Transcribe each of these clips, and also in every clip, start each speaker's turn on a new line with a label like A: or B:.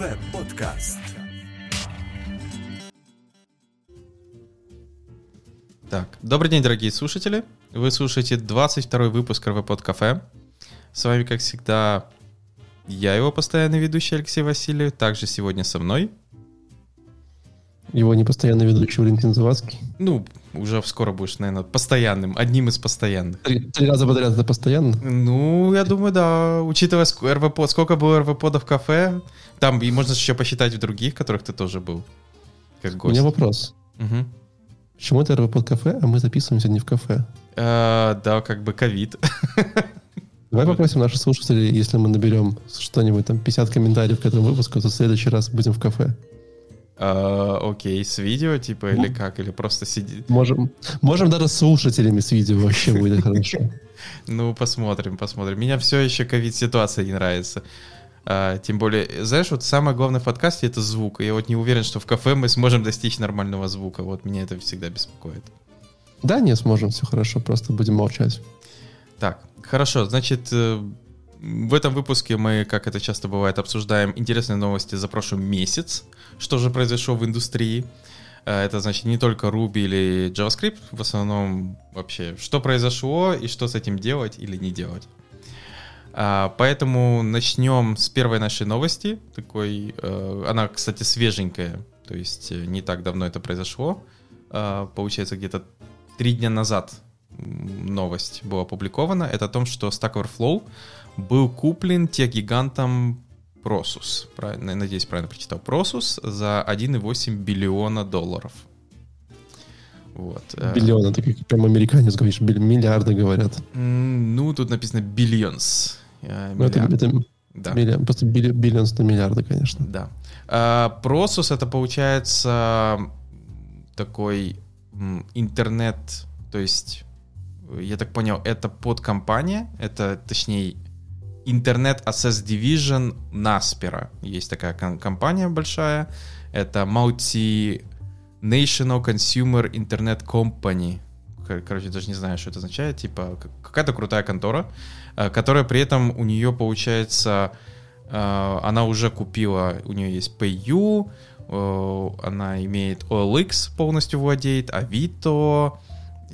A: Web Podcast.
B: Так, добрый день, дорогие слушатели. Вы слушаете 22 выпуск РВ под кафе. С вами, как всегда, я его постоянный ведущий Алексей Васильев. Также сегодня со мной.
C: Его непостоянный ведущий Валентин Завадский.
B: Ну, уже скоро будешь, наверное, постоянным, одним из постоянных.
C: Три, три раза подряд это постоянно?
B: Ну, я думаю, да. Учитывая РВП, сколько было РВПодов в кафе, там и можно еще посчитать в других, которых ты тоже был. Как
C: У
B: гость.
C: меня вопрос.
B: Мгм.
C: Почему это РВ под кафе, а мы записываемся не в кафе?
B: Э, да, как бы ковид.
C: Давай попросим наших слушателей, если мы наберем что-нибудь там 50 комментариев к этому выпуску, то в следующий раз будем в кафе.
B: Э, Окей, с видео, типа, или как? Или просто сидеть?
C: Можем, можем даже с слушателями с видео вообще будет хорошо.
B: Ну, посмотрим, посмотрим. Меня все еще ковид-ситуация не нравится. А, тем более, знаешь, вот самое главное в подкасте это звук. Я вот не уверен, что в кафе мы сможем достичь нормального звука. Вот меня это всегда беспокоит.
C: Да, не сможем, все хорошо, просто будем молчать.
B: Так, хорошо, значит, э, в этом выпуске мы, как это часто бывает, обсуждаем интересные новости за прошлый месяц, что же произошло в индустрии. Э, Это значит не только Ruby или JavaScript, в основном вообще, что произошло и что с этим делать или не делать. А, Поэтому начнем с первой нашей новости. Такой, э, она, кстати, свеженькая, то есть не так давно это произошло. Получается, где-то три дня назад новость была опубликована. Это о том, что Stack Overflow был куплен техгигантом Prosus. Правильно, надеюсь, правильно прочитал. Prosus за 1,8 биллиона долларов. Вот. э,
C: Биллион, это как прям американец говоришь, миллиарды говорят.
B: Ну, тут написано billions. э,
C: Ну, это, это
B: Да.
C: милли- просто билли- биллионс на миллиарды, конечно.
B: Да. А, Prosus это получается такой интернет, то есть, э, я так понял, это подкомпания, это точнее Internet Access Division Naspera. Есть такая ком- компания большая. Это Multi National Consumer Internet Company. Кор- Короче, даже не знаю, что это означает. Типа какая-то крутая контора, э, которая при этом у нее получается э, она уже купила, у нее есть PayU, э, она имеет OLX полностью владеет, Авито,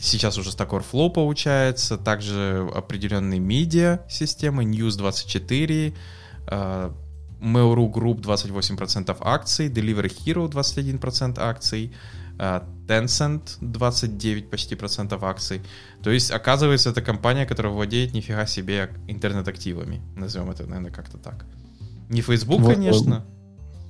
B: сейчас уже Stack Overflow получается, также определенные медиа системы, News24, э, Mail.ru Group 28% акций, Delivery Hero 21% акций, э, Tencent 29 почти процентов акций. То есть, оказывается, это компания, которая владеет нифига себе интернет-активами. Назовем это, наверное, как-то так. Не Facebook,
C: Вот он.
B: конечно.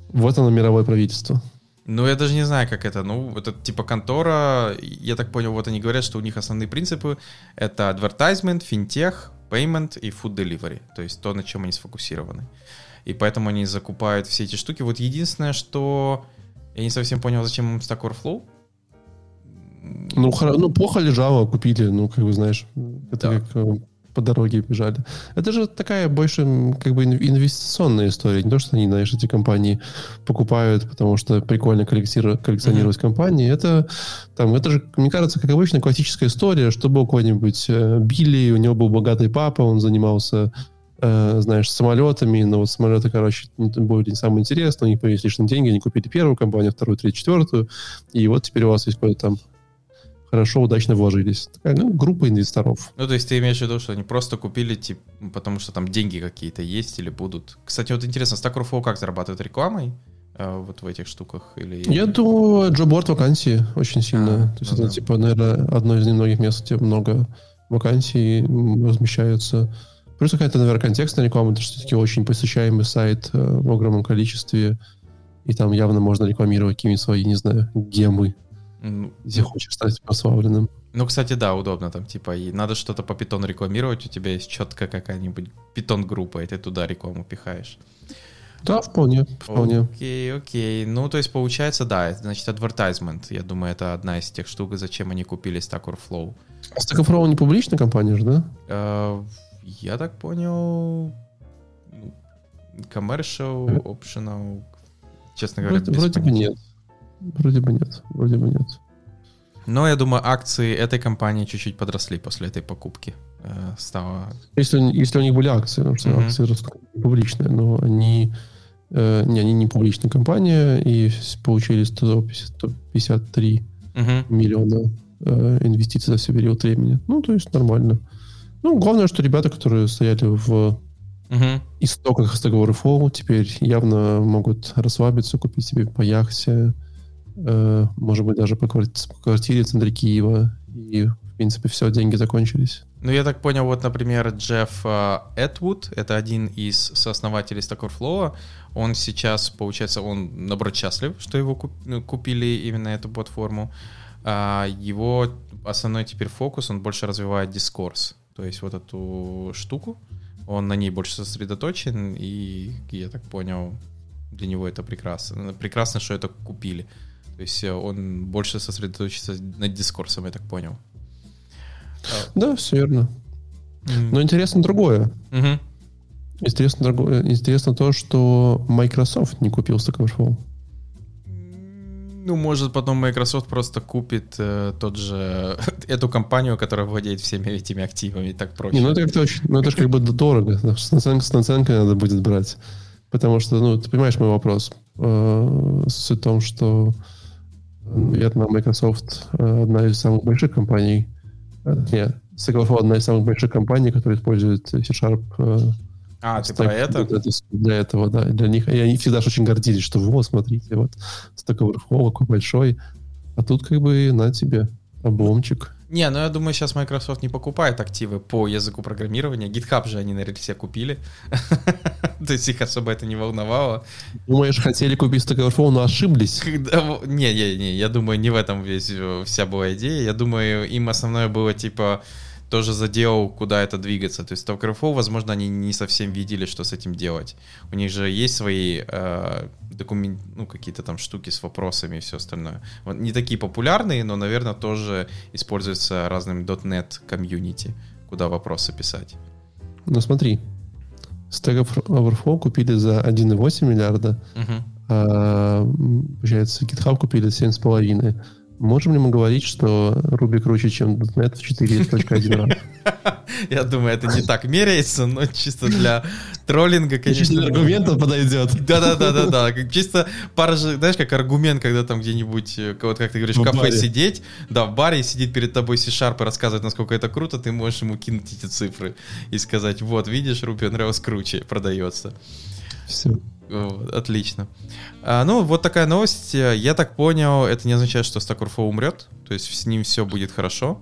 C: Вот оно, мировое правительство.
B: Ну, я даже не знаю, как это. Ну, это типа контора. Я так понял, вот они говорят, что у них основные принципы — это advertisement, финтех, payment и food delivery. То есть то, на чем они сфокусированы. И поэтому они закупают все эти штуки. Вот единственное, что я не совсем понял, зачем им Stack Overflow.
C: Ну, хоро- ну, плохо лежало, купили, ну, как бы, знаешь, это
B: Да.
C: как э, по дороге бежали. Это же такая больше, как бы, ин- инвестиционная история. Не то, что они, знаешь, эти компании покупают, потому что прикольно коллекционировать, коллекционировать компании. Это, там, это же, мне кажется, как обычно, классическая история, что был какой-нибудь э, Билли, у него был богатый папа, он занимался э, знаешь, самолетами, но вот самолеты, короче, не- были не самое интересное, у них появились лишние деньги, они купили первую компанию, вторую, третью, четвертую, и вот теперь у вас есть какой-то там хорошо, удачно вложились. Такая, ну, группа инвесторов.
B: Ну, то есть ты имеешь в виду, что они просто купили, типа, потому что там деньги какие-то есть или будут. Кстати, вот интересно, Stack Overflow как зарабатывает рекламой э, вот в этих штуках? Или...
C: Я думаю, джоборд вакансии очень сильно.
B: А,
C: То есть
B: ну
C: это,
B: да.
C: типа, наверное, одно из немногих мест, где много вакансий размещаются. Плюс какая-то, наверное, контекстная реклама, это все-таки очень посещаемый сайт э, в огромном количестве. И там явно можно рекламировать какие-нибудь свои, не знаю, гемы, если хочешь стать прославленным.
B: Ну, кстати, да, удобно там, типа, и надо что-то по питону рекламировать, у тебя есть четко какая-нибудь питон-группа, и ты туда рекламу пихаешь.
C: Да, вполне, вполне.
B: Окей, окей. Ну, то есть, получается, да, значит, advertisement. Я думаю, это одна из тех штук, зачем они купили Stack Overflow.
C: А Stack Overflow не публичная компания же, да?
B: Э, Я так понял, ну, commercial, optional, честно говоря,
C: Вроде,
B: без
C: вроде бы нет. Вроде бы нет. Вроде бы нет.
B: Но я думаю, акции этой компании чуть-чуть подросли после этой покупки. Э, Стало...
C: Если, если у них были акции, потому что
B: Мгм.
C: акции растут публичные, но они, э, не, они не публичная компания и с- получили 150 153
B: Мгм.
C: миллиона э, инвестиций за все период времени. Ну, то есть нормально. Ну, главное, что ребята, которые стояли в
B: Мгм.
C: истоках Stack Overflow, теперь явно могут расслабиться, купить себе по яхте, э, может быть, даже по, квар- по квартире в центре Киева. И, в принципе, все, деньги закончились.
B: Ну, я так понял, вот, например, Джефф э, Этвуд, это один из сооснователей Stack он сейчас, получается, он, наоборот, счастлив, что его ну, купили именно эту платформу. А его основной теперь фокус, он больше развивает дискурс, то есть вот эту штуку, он на ней больше сосредоточен, и, я так понял, для него это прекрасно. Прекрасно, что это купили. То есть э, он больше сосредоточится над дискурсом, я так понял.
C: Да, все верно.
B: М.
C: Но интересно другое.
B: Мгм.
C: Интересно, другое. интересно то, что Microsoft не купил Stack Overflow.
B: Ну, может, потом Microsoft просто купит э, тот же эту компанию, которая владеет всеми этими активами, и так проще.
C: Не, ну это как-то очень, ну это же как бы дорого. С наценкой, с наценкой надо будет брать. Потому что, ну, ты понимаешь мой вопрос. Э, Суть в том, что, наверное, Microsoft э, одна из самых больших компаний. Э, Нет, Stack одна из самых больших компаний, которая использует C-Sharp э,
B: а, ты про это?
C: Для этого, да. Для них. И они всегда же очень гордились, что вот, смотрите, вот Stack Overflow какой большой. А тут как бы на тебе обломчик.
B: Не, ну я думаю, сейчас Microsoft не покупает активы по языку программирования. GitHub же они на рельсе купили. То есть их особо это не волновало.
C: Думаешь, хотели купить Stack Overflow, но ошиблись?
B: Когда... Не, не, не, я думаю, не в этом весь, э, вся была идея. Я думаю, им основное было, типа, тоже задел, куда это двигаться. То есть Overflow, возможно, они не совсем видели, что с этим делать. У них же есть свои э, документ, ну, какие-то там штуки с вопросами и все остальное. Вот не такие популярные, но, наверное, тоже используются разным .NET комьюнити, куда вопросы писать.
C: Ну смотри, Stack Overflow купили за 1,8 миллиарда,
B: Мгм.
C: а, получается, GitHub купили за 7,5. Можем ли мы говорить, что Ruby круче, чем .NET в 4.1 раз?
B: Я думаю, это не так меряется, но чисто для троллинга,
C: Чисто
B: конечно.
C: аргумента подойдет.
B: Да, да, да, да, да. Как Чисто пара же, знаешь, как аргумент, когда там где-нибудь, э, вот как ты говоришь, в кафе сидеть, да, в баре сидит перед тобой C-Sharp и рассказывает, насколько это круто, ты можешь ему кинуть эти цифры и сказать, вот, видишь, Ruby on Rails круче продается.
C: Все.
B: Отлично. А, ну, вот такая новость. Я так понял, это не означает, что Overflow умрет, то есть с ним все будет хорошо.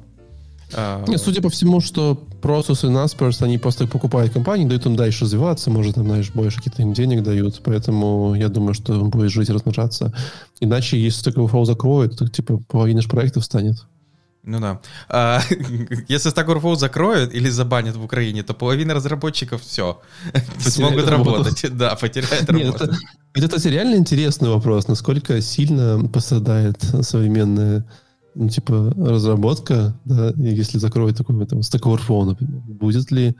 B: А,
C: Не, судя по всему, что Process и Naspers, они просто покупают компании, дают им дальше развиваться, может, там, знаешь, больше каких-то им денег дают, поэтому я думаю, что он будет жить и размножаться. Иначе, если Stack Overflow закроют, то, типа, половина ж проектов станет.
B: Ну да. А, если Stack Overflow закроют или забанят в Украине, то половина разработчиков все смогут
C: работу.
B: работать. Да, потеряют
C: Нет,
B: работу.
C: это, это, кстати, реально интересный вопрос, насколько сильно пострадает современная ну, типа, разработка, да, если закроют такой там, Stack Overflow, например. Будет ли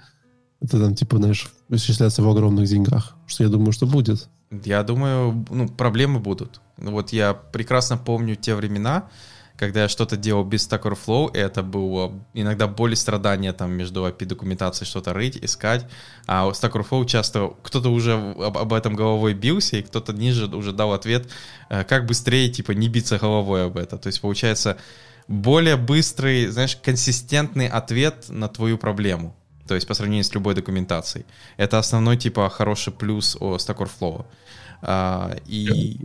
C: это там, типа, знаешь, исчисляться в огромных деньгах? Что я думаю, что будет.
B: Я думаю, ну, проблемы будут. Ну, Вот я прекрасно помню те времена, когда я что-то делал без Stack Overflow, это было иногда боль и страдания там между API-документацией что-то рыть, искать. А у Stack Overflow часто кто-то уже об, об этом головой бился, и кто-то ниже уже дал ответ, э, как быстрее, типа, не биться головой об это. То есть, получается, более быстрый, знаешь, консистентный ответ на твою проблему. То есть по сравнению с любой документацией. Это основной, типа, хороший плюс о Stack Overflow. А, и,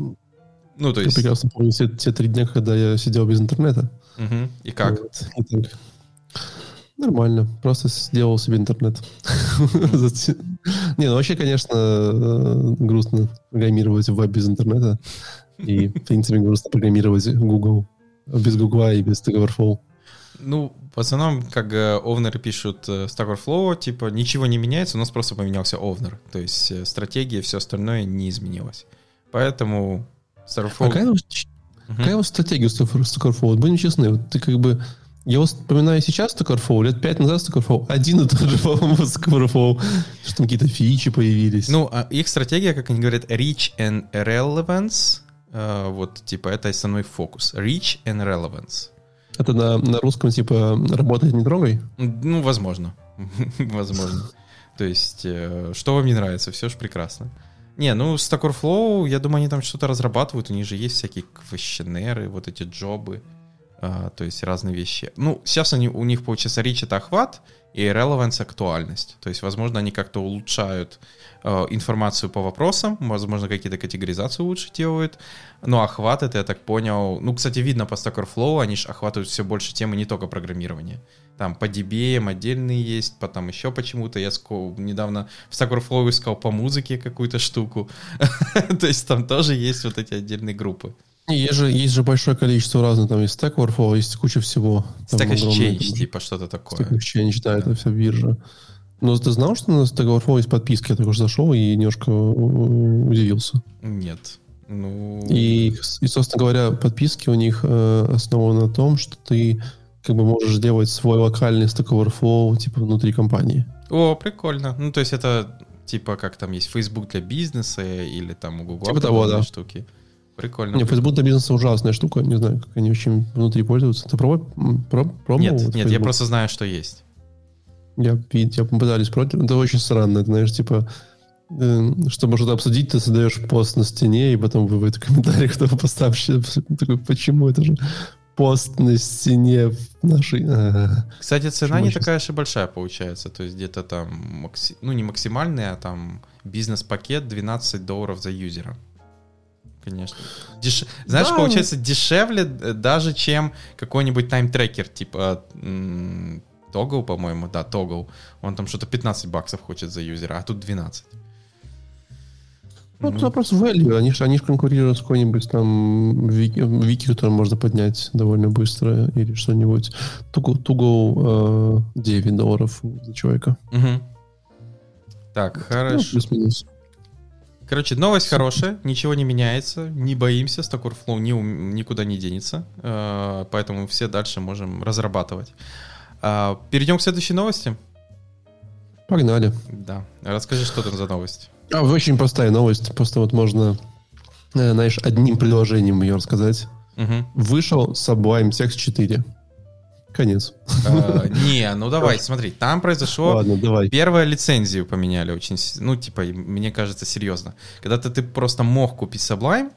B: ну, то
C: Я
B: есть,
C: прекрасно помню те, те три дня, когда я сидел без интернета.
B: мгм. и как?
C: Вот. И так. Нормально. Просто сделал себе интернет. Не, ну вообще, конечно, э, грустно программировать веб без интернета. И, в принципе, грустно программировать Google без Google и без Stack Overflow.
B: Ну, в основном, как э, овнеры пишут э, Stack Overflow, типа, ничего не меняется, у нас просто поменялся овнер. То есть стратегия, все остальное не изменилось. Поэтому Stack
C: А какая у вас-
B: Мгм.
C: какая у вас стратегия? Вот Будем честны, вот ты как бы Я вот вспоминаю сейчас Overflow, лет пять назад Overflow, один и тот же, по-моему, Overflow, что там какие-то фичи появились.
B: Ну, а их стратегия, как они говорят, reach and relevance, э, вот, типа, это основной фокус. Reach and relevance.
C: Это на, на русском, типа, работает не трогай?
B: Ну, возможно. возможно. То есть, э, что вам не нравится, все же прекрасно. Не, ну, Stack Overflow, я думаю, они там что-то разрабатывают, у них же есть всякие квещенеры, вот эти джобы, а, то есть разные вещи. Ну, сейчас они, у них, получается, reach — это охват, и relevance — актуальность. То есть, возможно, они как-то улучшают информацию по вопросам, возможно, какие-то категоризации лучше делают. Но охват — это, я так понял... Ну, кстати, видно по Stack Overflow, они же охватывают все больше темы не только программирования. Там по DBM отдельные есть, потом еще почему-то. Я недавно в Stack Overflow искал по музыке какую-то штуку. То есть там тоже есть вот эти отдельные группы.
C: Есть же, есть же большое количество разных, там есть Stack Overflow, есть куча всего.
B: Stack Exchange, типа что-то такое.
C: Stack Exchange, да, это вся биржа. Но ты знал, что на Stack Overflow есть подписки? Я только что зашел и немножко у- удивился.
B: Нет. Ну...
C: И, и, собственно говоря, подписки у них э, основаны на том, что ты как бы можешь делать свой локальный Stack Overflow типа внутри компании.
B: О, прикольно. Ну, то есть это типа как там есть Facebook для бизнеса или там у Google
C: Типа того, да.
B: штуки. Прикольно.
C: Не, Facebook для бизнеса ужасная штука, не знаю, как они очень внутри пользуются. Ты пробовал? проб- пробовал
B: Нет, нет, я
C: Facebook?
B: просто знаю, что есть.
C: Я, я пытались против. Это очень странно. Это, знаешь, типа, э, чтобы что-то обсудить, ты создаешь пост на стене, и потом выводит в комментариях кто поставщик. Такой, почему это же пост на стене в нашей... А,
B: Кстати, цена
C: Почему
B: не
C: сейчас?
B: такая и большая получается. То есть где-то там, макси- ну не максимальная, а там бизнес-пакет 12 долларов за юзера. Конечно. Деш- Знаешь,
C: Да.
B: получается дешевле э, даже, чем какой-нибудь тайм-трекер, типа Toggle, по-моему, да, Toggle. Он там что-то 15 баксов хочет за юзера, а тут 12.
C: Ну, это вопрос value. Они же они ж конкурируют с какой-нибудь там вики, вики, который можно поднять довольно быстро, или что-нибудь. Туго, туго э, 9 долларов за человека.
B: Мгм. Так,
C: Ну,
B: хорошо.
C: плюс-минус.
B: Короче, новость хорошая, ничего не меняется, не боимся, Stack Overflow ни, никуда не денется, э, поэтому все дальше можем разрабатывать. А, Перейдем к следующей новости.
C: Погнали.
B: Да, расскажи, что там за новость.
C: А, очень простая новость. Просто вот можно, э, знаешь, одним предложением ее рассказать.
B: Мгм.
C: Вышел Sublime Text 4. Конец.
B: А, Не, ну давай, смотри, там произошло...
C: Ладно, давай.
B: Первое лицензию поменяли очень, ну, типа, мне кажется, серьезно. Когда-то ты просто мог купить Sublime,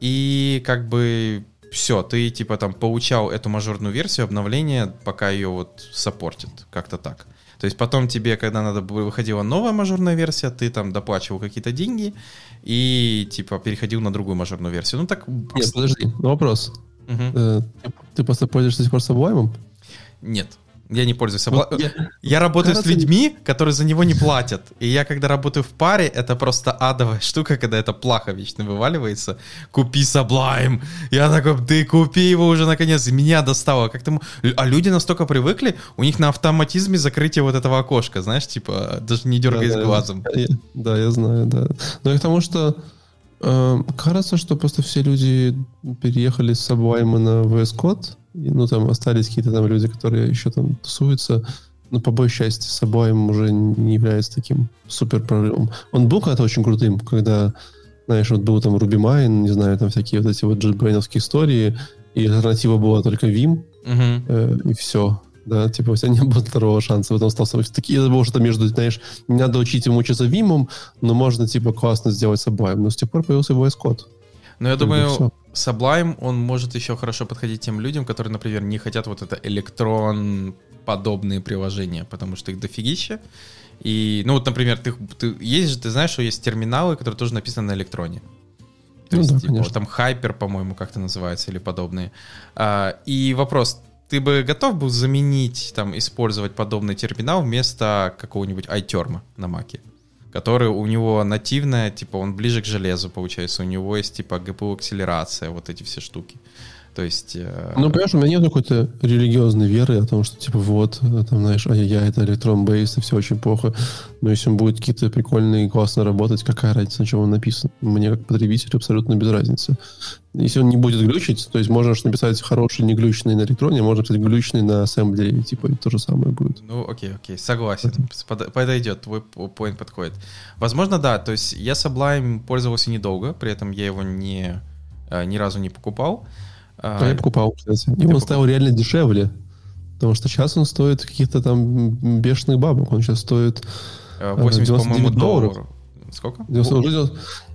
B: и как бы все, ты типа там получал эту мажорную версию обновления, пока ее вот саппортит, как-то так. То есть потом тебе, когда надо выходила новая мажорная версия, ты там доплачивал какие-то деньги и типа переходил на другую мажорную версию. Ну так...
C: Нет, подожди. Вопрос. Э, ты- Ты просто пользуешься до сих пор Sublime?
B: Нет. Я не пользуюсь
C: Вот
B: Sublime.
C: я-
B: Я работаю с людьми, которые за него не платят. И я, когда работаю в паре, это просто адовая штука, когда эта плаха вечно вываливается. Купи Sublime. Я такой, ты купи его уже наконец. И меня достало. Как там... А люди настолько привыкли, у них на автоматизме закрытие вот этого окошка, знаешь, типа, даже не дергаясь
C: Да, да,
B: глазом.
C: я- да, я знаю, да. Но и к тому, что э, кажется, что просто все люди переехали с Sublime на VS Code, ну, там остались какие-то там люди, которые еще там тусуются. Но по большей части Sublime уже не является таким супер прорывом. Он был когда-то очень крутым, когда, знаешь, вот был там RubyMine, не знаю, там всякие вот эти вот JetBrains истории, и альтернатива была только Vim,
B: Мгм.
C: э, и все. Да, типа у тебя не было второго шанса, потом остался такие, это было что-то между, знаешь, не надо учить ему учиться Вимом, но можно, типа, классно сделать Sublime. Но с тех пор появился VS Code.
B: Но я думаю. Sublime, он может еще хорошо подходить тем людям, которые, например, не хотят вот это электрон подобные приложения, потому что их дофигища. И, ну вот, например, ты, ты есть же, ты знаешь, что есть терминалы, которые тоже написаны на электроне. То
C: Ну
B: есть,
C: да,
B: типа,
C: конечно.
B: там Hyper, по-моему, как-то называется, или подобные. А, и вопрос, ты бы готов был заменить, там, использовать подобный терминал вместо какого-нибудь iTerm на Маке? Который у него нативная, типа, он ближе к железу, получается, у него есть, типа, GPU-акселерация, вот эти все штуки. То есть... э,
C: Ну, понимаешь, у меня нет какой-то религиозной веры о том, что, типа, вот, э, там, знаешь, ай-яй, это электрон бейс, и все очень плохо. Но если он будет какие-то прикольные, классно работать, какая разница, на чем он написан? Мне, как потребителю, абсолютно без разницы. Если он не будет глючить, то есть можно же написать хороший не глючный на электроне, можно написать глючный на ассемблере, и, типа, и то же самое будет.
B: Ну, окей, окей, согласен. Под- Подойдет, твой поинт подходит. Возможно, да, то есть я Sublime пользовался недолго, при этом я его не, э, ни разу не покупал. А
C: я покупал, кстати. И он стал реально дешевле. Потому что сейчас он стоит каких-то там бешеных бабок. Он сейчас стоит
B: э, 80,
C: 99
B: по-моему,
C: долларов.
B: долларов. Сколько?
C: 90, уже,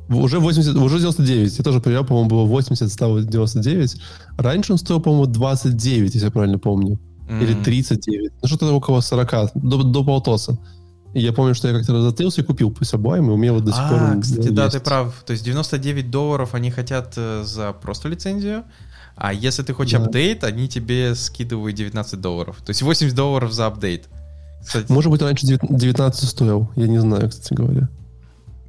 C: уже 80, уже 99. Я тоже проверял, по-моему, было 80, стало 99. Раньше он стоил, по-моему, 29, если я правильно помню. Или
B: М,
C: 39. Ну, что-то около 40, до, до полтоса. И я помню, что я как-то разотрился и купил по Sublime, и у меня вот до сих пор
B: А,
C: он
B: кстати, да,
C: есть.
B: ты прав. То есть 99 долларов они хотят э, за просто лицензию, а если ты хочешь
C: Да.
B: апдейт, они тебе скидывают 19 долларов. То есть 80 долларов за апдейт. Кстати,
C: Может быть, раньше 9 19 стоил. Я не знаю, кстати говоря.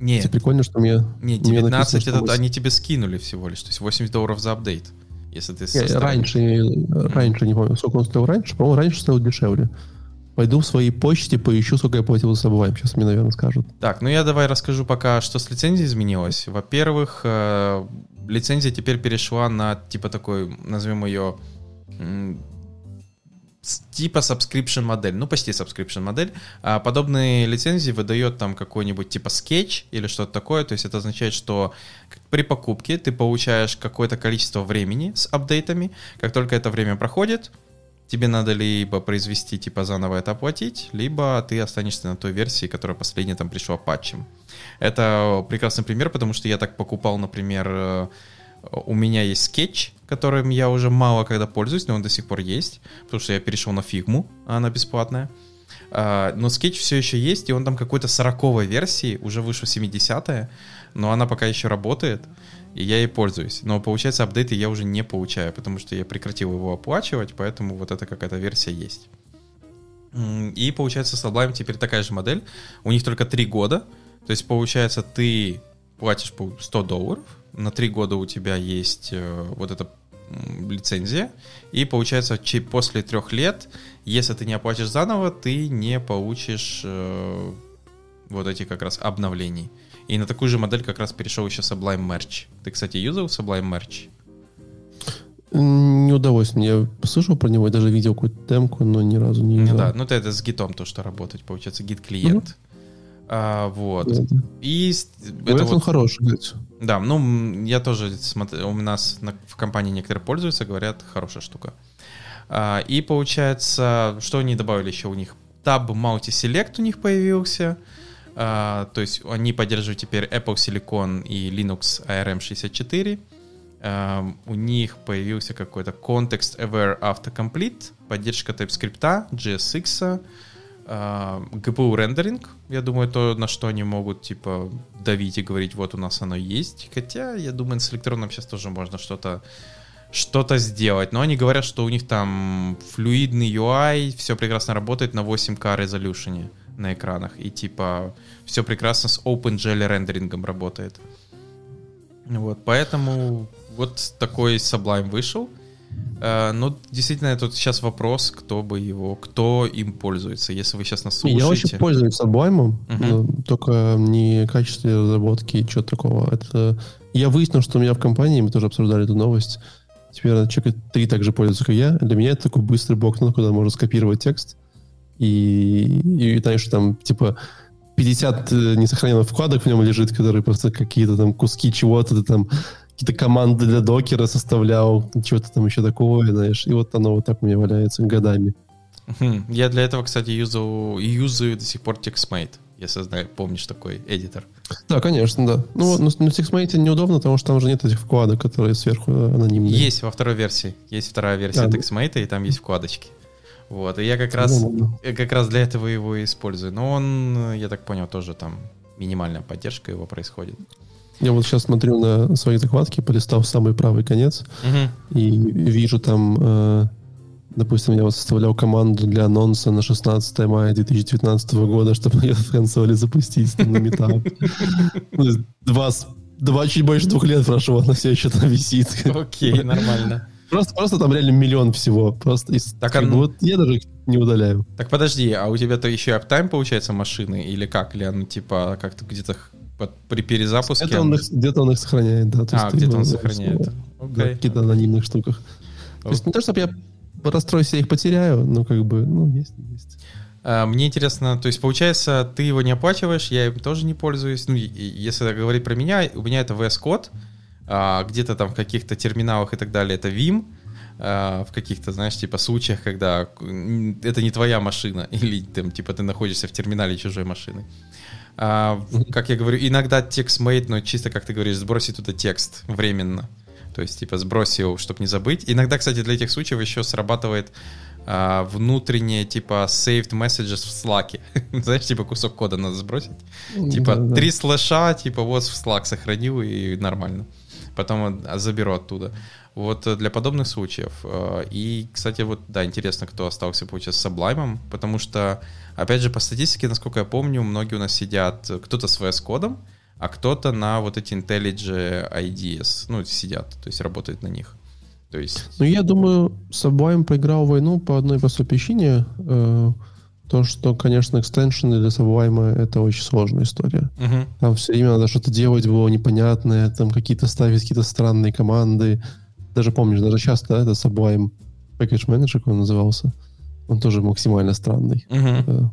B: не,
C: Кстати, прикольно, что мне...
B: не,
C: мне
B: 19
C: написано, что
B: это
C: 80.
B: они тебе скинули всего лишь. То есть 80 долларов за апдейт. Если ты
C: Не,
B: со стороны.
C: раньше, раньше, не помню, сколько он стоил раньше. По-моему, раньше стоил дешевле. Пойду в своей почте, поищу, сколько я платил за Sublime. Сейчас мне, наверное, скажут.
B: Так, ну я давай расскажу пока, что с лицензией изменилось. Во-первых, э, лицензия теперь перешла на типа такой, назовем ее типа subscription модель, ну почти subscription модель. А подобные лицензии выдает там какой-нибудь типа скетч или что-то такое. То есть это означает, что при покупке ты получаешь какое-то количество времени с апдейтами. Как только это время проходит, тебе надо либо произвести, типа заново это оплатить, либо ты останешься на той версии, которая последняя там пришла патчем. Это прекрасный пример, потому что я так покупал, например, э, у меня есть скетч, которым я уже мало когда пользуюсь, но он до сих пор есть, потому что я перешел на фигму, а она бесплатная. Но скетч все еще есть, и он там какой-то 40 версии, уже вышел 70 но она пока еще работает, и я ей пользуюсь. Но получается, апдейты я уже не получаю, потому что я прекратил его оплачивать, поэтому вот эта какая-то версия есть. И получается, с Sublime теперь такая же модель. У них только 3 года. То есть, получается, ты платишь по 100 долларов, на 3 года у тебя есть э, вот эта лицензия, и получается, после трех лет, если ты не оплатишь заново, ты не получишь э, вот эти как раз обновлений. И на такую же модель как раз перешел еще Sublime Merch. Ты, кстати, юзал Sublime Merch?
C: Не удалось мне. Я слышал про него, я даже видел какую-то демку, но ни разу не
B: Ну да, ну это, это с гитом то, что работать, получается, гид-клиент. А, вот.
C: Да.
B: И
C: Говорят,
B: это
C: он
B: вот,
C: хороший, кстати.
B: да, ну я тоже смотрю, у нас на- в компании некоторые пользуются, говорят, хорошая штука. А, и получается, что они добавили еще у них? Tab Multi Select у них появился. А, то есть они поддерживают теперь Apple Silicon и Linux ARM64. Ам, у них появился какой-то Context Aware Autocomplete, поддержка TypeScript, JSX, а, GPU рендеринг. Я думаю, то, на что они могут, типа, давить и говорить, вот у нас оно есть. Хотя, я думаю, с электроном сейчас тоже можно что-то что-то сделать. Но они говорят, что у них там флюидный UI, все прекрасно работает на 8К резолюшене на экранах. И типа все прекрасно с OpenGL рендерингом работает. Вот, поэтому вот такой Sublime вышел. Э, Ну, действительно, тут сейчас вопрос, кто бы его, кто им пользуется. Если вы сейчас нас
C: Не, Я
B: слушаете.
C: очень пользуюсь
B: Мгм.
C: но только не качестве разработки и чего такого. Это... Я выяснил, что у меня в компании, мы тоже обсуждали эту новость, теперь человека три также пользуются, как я. Для меня это такой быстрый блокнот, куда можно скопировать текст. И, и знаешь, там, типа, 50 э, несохраненных вкладок в нем лежит, которые просто какие-то там куски чего-то, там какие-то команды для докера составлял, чего-то там еще такое, знаешь. И вот оно вот так у меня валяется годами.
B: Я для этого, кстати, юзал, юзаю до сих пор TextMate, если знаю, помнишь такой эдитор.
C: Да, конечно, да. Ну, но на TextMate неудобно, потому что там же нет этих вкладок, которые сверху анонимные.
B: Есть во второй версии. Есть вторая версия
C: А, ну.
B: TextMate, и там есть вкладочки. Вот, и я как раз,
C: Нормально.
B: я как раз для этого его и использую. Но он, я так понял, тоже там минимальная поддержка его происходит.
C: Я вот сейчас смотрю на свои закладки, полистал самый правый конец, и вижу там, э, допустим, я вот составлял команду для анонса на 16 мая 2019 года, чтобы ее в консоли запустить там, на метап. Два, два, чуть больше двух лет прошло, она все еще там висит.
B: Окей, нормально.
C: Просто, просто там реально миллион всего. Просто из,
B: Так,
C: как
B: ну-
C: вот я даже не удаляю.
B: Так подожди, а у тебя-то еще аптайм получается машины или как? Или оно типа как-то где-то под- при перезапуске?
C: Где-то он, их, где-то он их сохраняет, да. то
B: А, где-то он сохраняет.
C: на каких-то анонимных штуках. То есть не то, чтобы я расстроюсь, я их потеряю, но как бы, ну, есть, есть.
B: А, Мне интересно, то есть получается, ты его не оплачиваешь, я им тоже не пользуюсь. Ну, если говорить про меня, у меня это VS Code, а, где-то там в каких-то терминалах и так далее это Vim, а, в каких-то, знаешь, типа случаях, когда это не твоя машина, или там, типа, ты находишься в терминале чужой машины. А, как я говорю, иногда TextMate, но чисто, как ты говоришь, сбросить туда текст временно. То есть, типа, сбрось его, чтобы не забыть. Иногда, кстати, для этих случаев еще срабатывает а, внутренние, типа, saved messages в Slack. Знаешь, типа, кусок кода надо сбросить. Типа,
C: Да, да.
B: три слэша, типа, вот в Slack сохранил и нормально. Потом он заберу оттуда. Вот э, для подобных случаев. Э, И, кстати, вот, да, интересно, кто остался, получается, с Sublime, потому что, опять же, по статистике, насколько я помню, многие у нас сидят, э, кто-то с VS кодом, а кто-то на вот эти IntelliJ IDS, ну, сидят, то есть работают на них. То есть,
C: Ну, я думаю, Sublime проиграл войну по одной простой причине. э, то, что, конечно, экстеншены для Sublime — это очень сложная история.
B: мгм,
C: Там все время надо что-то делать было непонятное, там какие-то ставить какие-то странные команды. Даже помнишь, даже сейчас, да, это Sublime Package Manager, как он назывался, он тоже максимально странный. Э,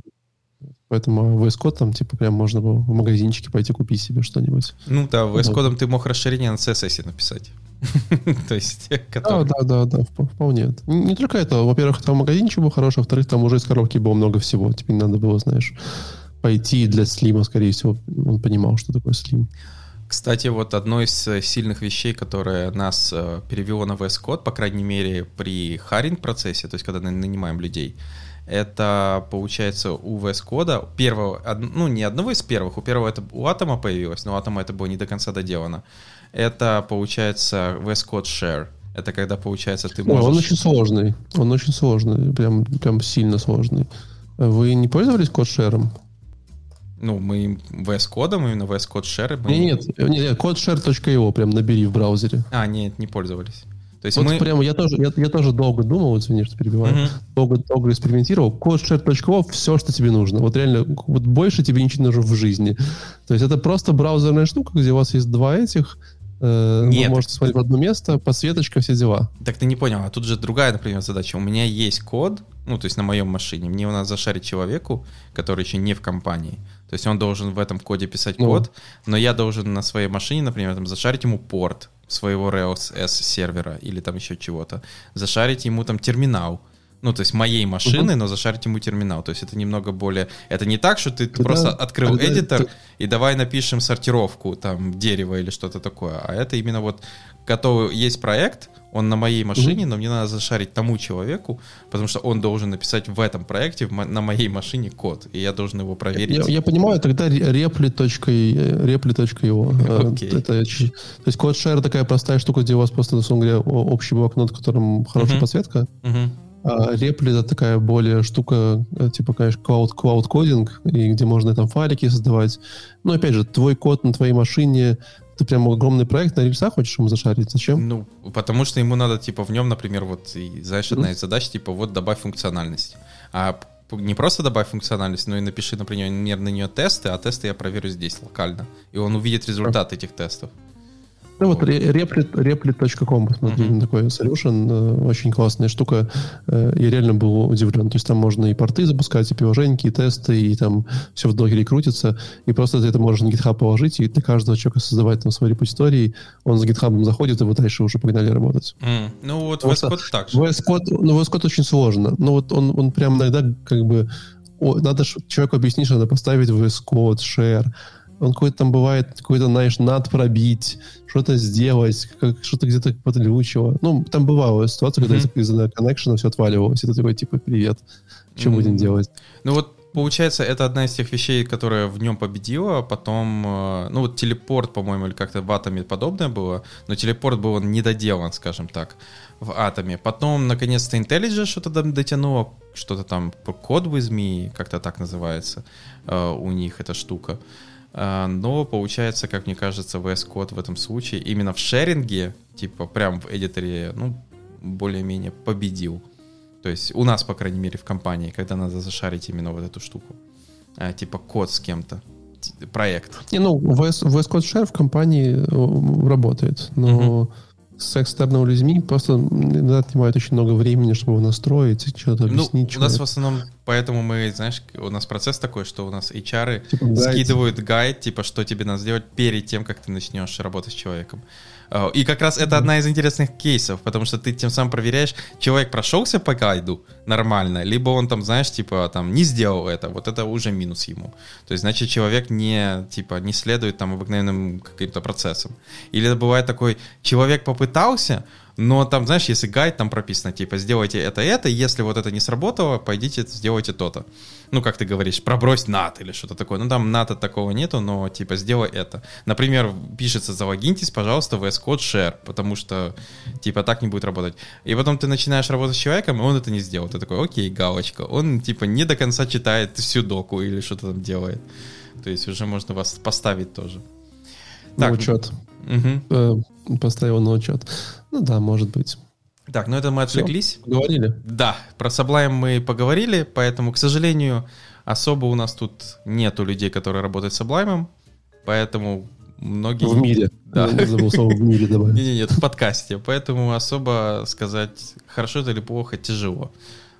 C: Поэтому VS Code там, типа, прям можно было в магазинчике пойти купить себе что-нибудь.
B: ну да, VS
C: Вот.
B: кодом ты мог расширение на CSS написать. То есть,
C: Да,
B: который-
C: да, да, да, вп- вполне. Не, не только это. Во-первых, там магазинчик был хороший, во-вторых, там уже из коробки было много всего. Теперь надо было, знаешь, пойти для слима, скорее всего. Он понимал, что такое слим.
B: Кстати, вот одно из э, сильных вещей, которое нас э, перевело на VS Code, по крайней мере, при харинг процессе, то есть когда на- нанимаем людей, это, получается, у VS Code первого, ну, не одного из первых, у первого это у Атома появилось, но у Атома это было не до конца доделано. Это, получается, VS Code Share. Это когда, получается, ты можешь...
C: он очень сложный. Он очень сложный. Прям, прям сильно сложный. Вы не пользовались кодшером?
B: Ну, мы VS Code, именно VS Code Share. мы-
C: Нет, нет, нет, codeshare.io прям набери в браузере.
B: А, нет, не пользовались. То есть
C: Вот
B: мы...
C: прямо я тоже, я, я тоже долго думал, извини, что перебиваю,
B: Мгм.
C: долго, долго экспериментировал. Codeshare.io все, что тебе нужно. Вот реально, вот больше тебе ничего не нужно в жизни. То есть это просто браузерная штука, где у вас есть два этих, э,
B: Нет.
C: вы можете смотреть в одно место, подсветочка, все дела.
B: Так ты не понял, а тут же другая, например, задача. У меня есть код, ну, то есть на моем машине, мне его надо зашарить человеку, который еще не в компании. То есть он должен в этом коде писать
C: Ну.
B: код, но я должен на своей машине, например, там, зашарить ему порт своего Rails S сервера или там еще чего-то, зашарить ему там терминал, ну, то есть моей машины, но зашарить ему терминал. То есть это немного более... Это не так, что ты
C: Тогда-
B: просто открыл
C: тогда
B: эдитор
C: ты-
B: и давай напишем сортировку, там, дерева или что-то такое. А это именно вот готовый... Есть проект, он на моей машине, но мне надо зашарить тому человеку, потому что он должен написать в этом проекте в на моей машине код, и я должен его проверить.
C: Я, я понимаю, тогда repli.io. repli.io.
B: Окей.
C: Э, Это, то есть CodeShare такая простая штука, где у вас просто, на самом деле, общий блокнот, в котором хорошая
B: Мгм.
C: подсветка.
B: Мгм.
C: А Repli это такая более штука, э, типа, конечно, cloud, cloud кодинг, и где можно там файлики создавать. Но опять же, твой код на твоей машине, ты прям огромный проект на рельсах хочешь ему зашарить? Зачем?
B: Ну, потому что ему надо, типа, в нем, например, вот, и, знаешь, одна из задач, типа, вот добавь функциональность. А не просто добавь функциональность, но и напиши, например, на нее тесты, а тесты я проверю здесь локально. И он увидит результат этих тестов.
C: Ну вот repli.com, посмотри,
B: Мгм.
C: такой solution, э, очень классная штука. Э, Я реально был удивлен. То есть там можно и порты запускать, и приложеньки, и тесты, и там все в докере крутится. И просто ты это можешь на GitHub положить, и для каждого человека создавать там свой репозиторий. Он с GitHub заходит, и вы дальше уже погнали работать.
B: М, Ну, вот VS Code так же.
C: VS Code, ну, VS Code очень сложно. Но вот он, он прям иногда как бы... о, надо человеку объяснить, что надо поставить VS Code, share. Он какой-то там бывает, какой-то, знаешь, над пробить, что-то сделать, как, что-то где-то подглючило. Ну, там бывала ситуация, когда
B: Мгм.
C: из- из-за коннекшена все отваливалось. Ты такой, типа, привет, что
B: Мгм.
C: будем делать?
B: Ну вот, получается, это одна из тех вещей, которая в нем победила. Потом, э, ну вот телепорт, по-моему, или как-то в Атоме подобное было. Но телепорт был недоделан, скажем так, в Атоме. Потом, наконец-то, IntelliJ что-то там дотянуло. Что-то там, код with me, как-то так называется э, у них эта штука. А, Но получается, как мне кажется, VS Code в этом случае именно в шеринге, типа прям в эдиторе, ну, более-менее победил. То есть у нас, по крайней мере, в компании, когда надо зашарить именно вот эту штуку. А, типа код с кем-то. Проект.
C: Не, ну, VS, VS Code Share в компании э, работает, но с экстерными людьми просто иногда отнимает очень много времени, чтобы его настроить, что-то
B: Ну,
C: объяснить.
B: у нас в основном, поэтому мы, знаешь, у нас процесс такой, что у нас HR
C: Типа гайд.
B: скидывают гайд, типа, что тебе надо сделать перед тем, как ты начнешь работать с человеком. Э, И как раз это одна из интересных кейсов, потому что ты тем самым проверяешь, человек прошелся по гайду нормально, либо он там, знаешь, типа, там, не сделал это, вот это уже минус ему. То есть, значит, человек не, типа, не следует там обыкновенным каким-то процессам. Или бывает такой, человек попытался, но там, знаешь, если гайд там прописано, типа, сделайте это, это, если вот это не сработало, пойдите, сделайте то-то. Ну, как ты говоришь, пробрось нат или что-то такое. Ну, там ната такого нету, но, типа, сделай это. Например, пишется, залогиньтесь, пожалуйста, в VS Code Share, потому что, типа, так не будет работать. И потом ты начинаешь работать с человеком, и он это не сделал. Ты такой, окей, галочка. Он, типа, не до конца читает всю доку или что-то там делает. То есть уже можно вас поставить тоже.
C: На
B: Так.
C: учет.
B: Мгм.
C: Э, Поставил на учет. Ну да, может быть.
B: Так, ну это мы отвлеклись.
C: Говорили?
B: Да, про Sublime мы поговорили, поэтому, к сожалению, особо у нас тут нету людей, которые работают с Sublime, поэтому многие...
C: В мире.
B: Да.
C: Я забыл слово в мире добавить.
B: Не, не, нет, в подкасте, поэтому особо сказать, хорошо это или плохо, тяжело.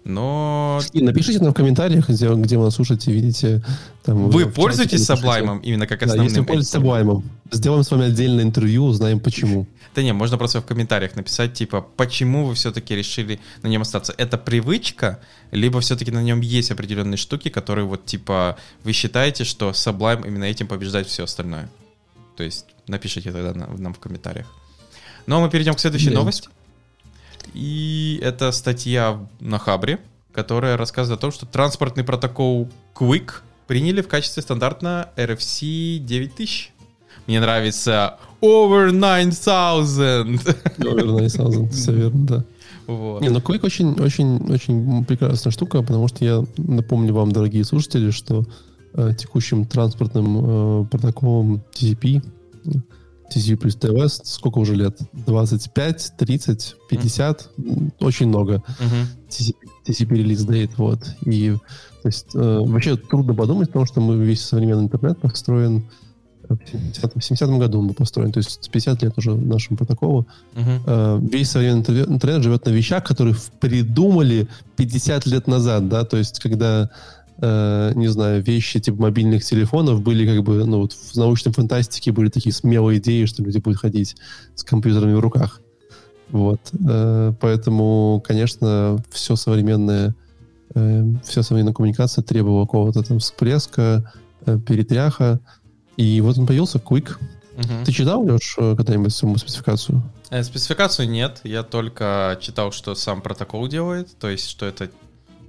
B: Но
C: И напишите нам в комментариях, где, где вы нас слушаете, видите. Там,
B: вы пользуетесь. Sublime именно как
C: Да,
B: основным?
C: если вы пользуетесь? Sublime, сделаем с вами отдельное интервью, узнаем почему.
B: Да не, можно просто в комментариях написать, типа, почему вы все-таки решили на нем остаться. Это привычка, либо все-таки на нем есть определенные штуки, которые вот, типа, вы считаете, что Sublime именно этим побеждает все остальное. То есть напишите тогда на- нам в комментариях. Ну, а мы перейдем к следующей
C: Да.
B: новости. И это статья на Хабре, которая рассказывает о том, что транспортный протокол Quick приняли в качестве стандарта RFC 9000. Мне нравится Over 9000.
C: Over 9000, все верно, да.
B: Вот.
C: Не, ну Quick очень, очень, очень прекрасная штука, потому что я напомню вам, дорогие слушатели, что э, текущим транспортным э, протоколом TCP, TCP плюс TLS, сколько уже лет? 25, 30, 50, м, очень много.
B: Мгм.
C: TCP, TCP релиз date, вот. И то есть, э, вообще трудно подумать, потому что мы весь современный интернет построен э, в 70 в 70-м году он был построен, то есть 50 лет уже нашему протоколу. Э, весь современный интернет, живет на вещах, которые придумали 50 лет назад, да, то есть когда э, не знаю, вещи типа мобильных телефонов были как бы, ну вот в научной фантастике были такие смелые идеи, что люди будут ходить с компьютерами в руках. Вот. Э, поэтому, конечно, все современное, э, вся современная коммуникация требовала какого-то там всплеска, э, перетряха. И вот он появился, Quick.
B: Мгм.
C: Ты читал, Леш, э, когда-нибудь саму спецификацию?
B: Э, Спецификацию нет, я только читал, что сам протокол делает, то есть, что это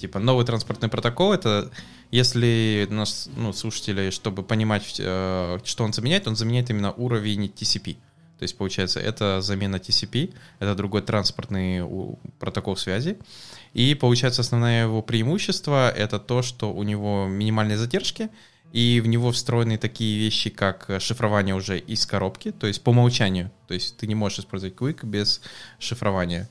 B: типа новый транспортный протокол, это если нас, ну, слушатели, чтобы понимать, э, что он заменяет, он заменяет именно уровень TCP. То есть, получается, это замена TCP, это другой транспортный протокол связи. И, получается, основное его преимущество — это то, что у него минимальные задержки, и в него встроены такие вещи, как шифрование уже из коробки, то есть по умолчанию. То есть ты не можешь использовать Quick без шифрования.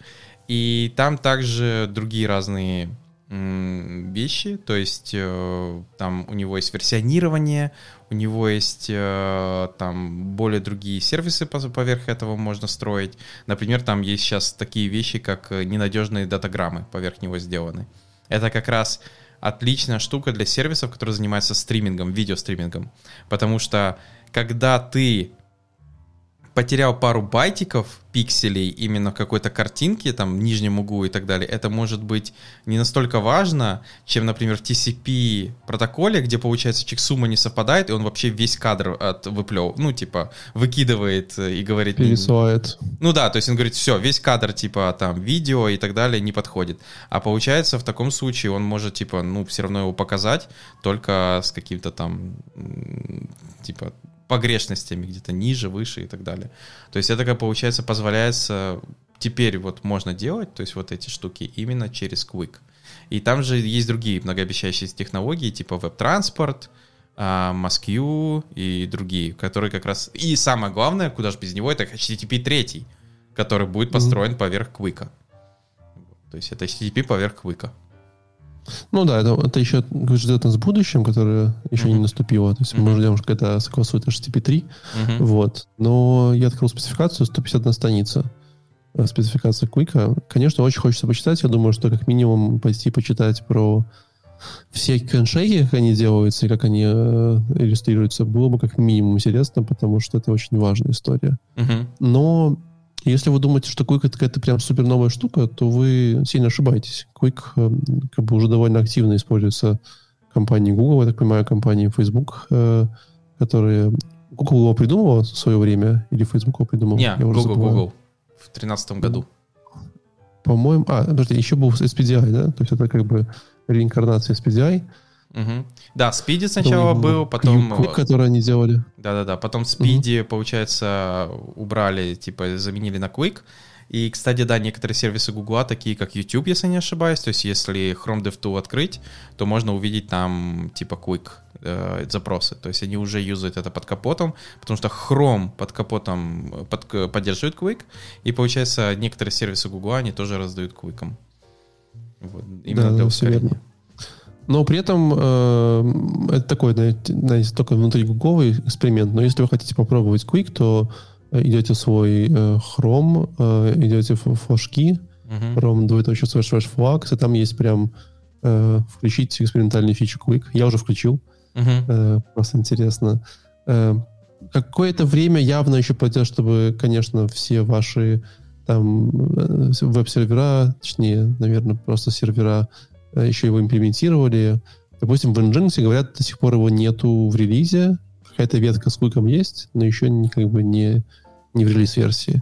B: И там также другие разные вещи, то есть э, там у него есть версионирование, у него есть э, там более другие сервисы по- поверх этого можно строить. Например, там есть сейчас такие вещи, как э, ненадежные датаграммы поверх него сделаны. Это как раз отличная штука для сервисов, которые занимаются стримингом, видеостримингом. Потому что когда ты потерял пару байтиков, пикселей именно в какой-то картинке, там, в нижнем углу и так далее, это может быть не настолько важно, чем, например, в TCP протоколе, где, получается, чек-сумма не совпадает, и он вообще весь кадр от выплев, ну, типа, выкидывает э, и говорит...
C: Пересылает.
B: Ну да, то есть он говорит, все, весь кадр, типа, там, видео и так далее не подходит. А получается, в таком случае он может, типа, ну, все равно его показать, только с каким-то там, типа, погрешностями где-то ниже, выше и так далее. То есть это, как получается, позволяется теперь вот можно делать, то есть вот эти штуки именно через Quick. И там же есть другие многообещающие технологии, типа веб-транспорт, а, MaskU и другие, которые как раз... И самое главное, куда же без него, это HTTP 3, который будет построен поверх Quick. То есть это HTTP поверх Quick.
C: Ну да, это, это еще ждет нас в будущем, которое еще не
B: Мгм.
C: наступило. То есть мы
B: Мгм.
C: ждем, когда согласуют HTTP 3.
B: Мгм.
C: Вот. Но я открыл спецификацию 151 страница. э, Спецификация Квика. Конечно, очень хочется почитать. Я думаю, что как минимум пойти почитать про все кэншейки, как они делаются и как они э, иллюстрируются, было бы как минимум интересно, потому что это очень важная история.
B: Мгм.
C: Но если вы думаете, что Quick это какая-то прям супер новая штука, то вы сильно ошибаетесь. Quick э, как бы уже довольно активно используется компанией Google, я так понимаю, компанией Facebook, э, которые... Google его придумывал в свое время, или Facebook его придумал?
B: Не,
C: Я
B: Google. Google. В тринадцатом году.
C: По-моему... А, подожди, еще был SPDI, да? То есть это как бы реинкарнация SPDI.
B: Мгм. Да, Speedy сначала
C: Был
B: был, потом...
C: Quick, который они делали.
B: Да-да-да, потом Speedy, получается, убрали, типа, заменили на Quick. И, кстати, да, некоторые сервисы Google, такие как YouTube, если не ошибаюсь, то есть если Chrome DevTool открыть, то можно увидеть там, типа, Quick э, запросы. То есть они уже юзают это под капотом, потому что Chrome под капотом э, под- к- поддерживает Quick, и, получается, некоторые сервисы Google, они тоже раздают Quick. Вот, именно
C: Да,
B: для
C: да,
B: ускорения.
C: Но при этом э, это такой, знаете, только внутри гугловый эксперимент. Но если вы хотите попробовать Quick, то э, идете в свой э, Chrome, э, идете в флажки. Chrome двоеточие slash slash flags, и там есть прям э, включить экспериментальный фичу Quick. Я уже включил,
B: Мгм.
C: э, просто интересно. Э, какое-то время явно еще пойдет, чтобы, конечно, все ваши там э, веб-сервера, точнее, наверное, просто сервера еще его имплементировали. Допустим, в Nginx говорят, до сих пор его нету в релизе. Какая-то ветка с куиком есть, но еще не, как бы не, не в релиз-версии.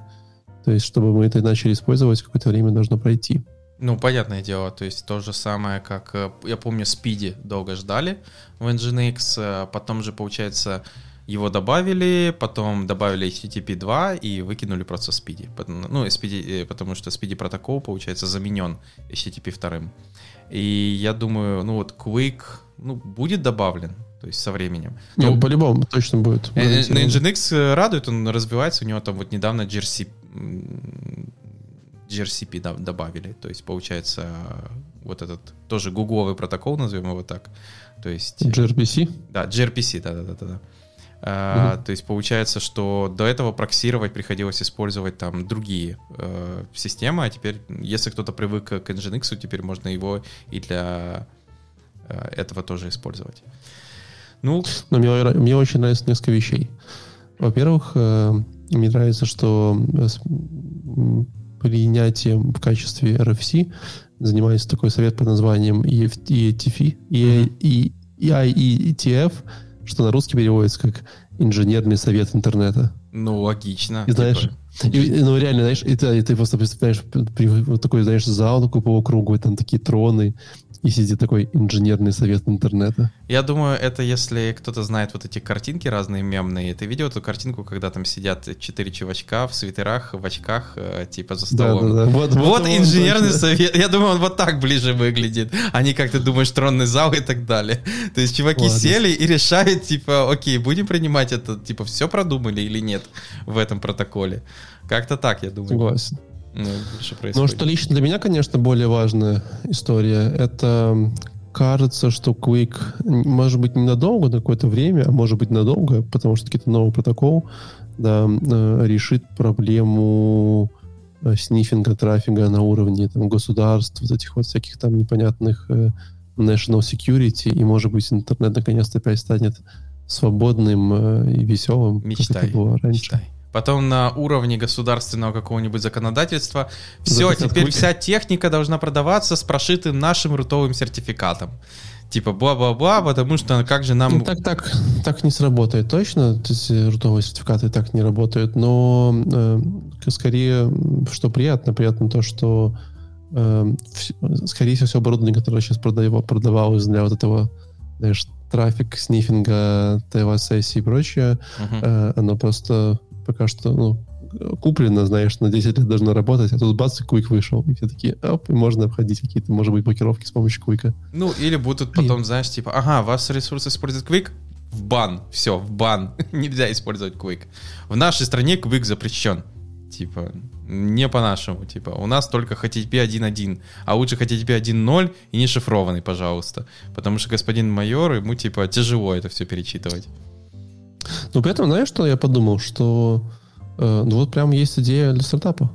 C: То есть, чтобы мы это начали использовать, какое-то время должно пройти.
B: Ну, понятное дело, то есть то же самое, как, э, я помню, Speedy долго ждали в Nginx, э, потом же, получается, его добавили, потом добавили HTTP 2 и выкинули просто Speedy. Ну, Speedy, э, потому что Speedy протокол, получается, заменен HTTP 2. И я думаю, ну вот Quick, ну, будет добавлен, то есть со временем.
C: Не,
B: Ну,
C: по-любому точно будет.
B: Э, э, На. Nginx э, радует, он развивается, у него там вот недавно GRC, GRCP добавили, то есть получается вот этот тоже гугловый протокол, назовем его так, то есть,
C: gRPC.
B: да, gRPC, да-да-да-да. А, То есть получается, что до этого проксировать приходилось использовать там другие э, системы, а теперь, если кто-то привык к Nginx, теперь можно его и для э, этого тоже использовать. Ну,
C: Но мне, мне очень нравится несколько вещей. Во-первых, э, мне нравится, что э, принятием в качестве RFC занимается такой совет под названием EF ETF,
B: Мгм.
C: и IETF, что на русский переводится как инженерный совет интернета.
B: ну, логично.
C: И знаешь,
B: типа,
C: И, ну, реально, знаешь, и ты, и ты просто представляешь при- вот такой, знаешь, зал такой и там такие троны, и сидит такой инженерный совет интернета.
B: Я думаю, это если кто-то знает вот эти картинки разные мемные. Ты видел эту картинку, когда там сидят четыре чувачка в свитерах, в очках, э, типа за столом?
C: Да-да-да. Вот,
B: Вот,
C: он
B: инженерный
C: точно.
B: совет. Я думаю, он вот так ближе выглядит, а не как ты думаешь, тронный зал и так далее. То есть чуваки
C: Ладно.
B: сели и решают, типа, окей, будем принимать это, типа, все продумали или нет в этом протоколе. Как-то так, я думаю.
C: Согласен.
B: Ну, больше
C: Но
B: происходит.
C: что лично для меня, конечно, более важная история, это кажется, что Quick, м, может быть, ненадолго, на какое-то время, а может быть, надолго, потому что какой-то новый протокол да, э, решит проблему э, снифинга трафика на уровне там, государств, вот этих вот всяких там непонятных э, national security, и, может быть, интернет наконец-то опять станет свободным и веселым, как
B: Мечтай,
C: это было раньше.
B: мечтай. Потом на уровне государственного какого-нибудь законодательства все,
C: Записать
B: теперь вся техника должна продаваться с прошитым нашим рутовым сертификатом. Типа бла-бла-бла, потому что как же нам...
C: Ну, так, так, так не сработает точно. То есть э, рутовые сертификаты так не работают. Но э, скорее, что приятно, приятно то, что э, вс- скорее всего, все оборудование, которое сейчас продава- продавалось для вот этого, знаешь, трафик, снифинга, ТВ-сессии и прочее,
B: Мгм.
C: э, оно просто пока что, ну, куплено, знаешь, на 10 лет должно работать, а тут бац, и квик вышел. И все такие, оп, и можно обходить какие-то, может быть, блокировки с помощью квика.
B: Ну, или будут потом, знаешь, типа, ага, вас ресурс использует Quick, в бан, все, в бан. Нельзя использовать Quick. В нашей стране Quick запрещен. Типа, Не по-нашему, типа. У нас только HTTP 1.1, а лучше HTTP 1.0 и не шифрованный, пожалуйста. Потому что господин майор, ему, типа, тяжело это все перечитывать.
C: Но при этом, знаешь, что я подумал? Что э, ну вот прям есть идея для стартапа.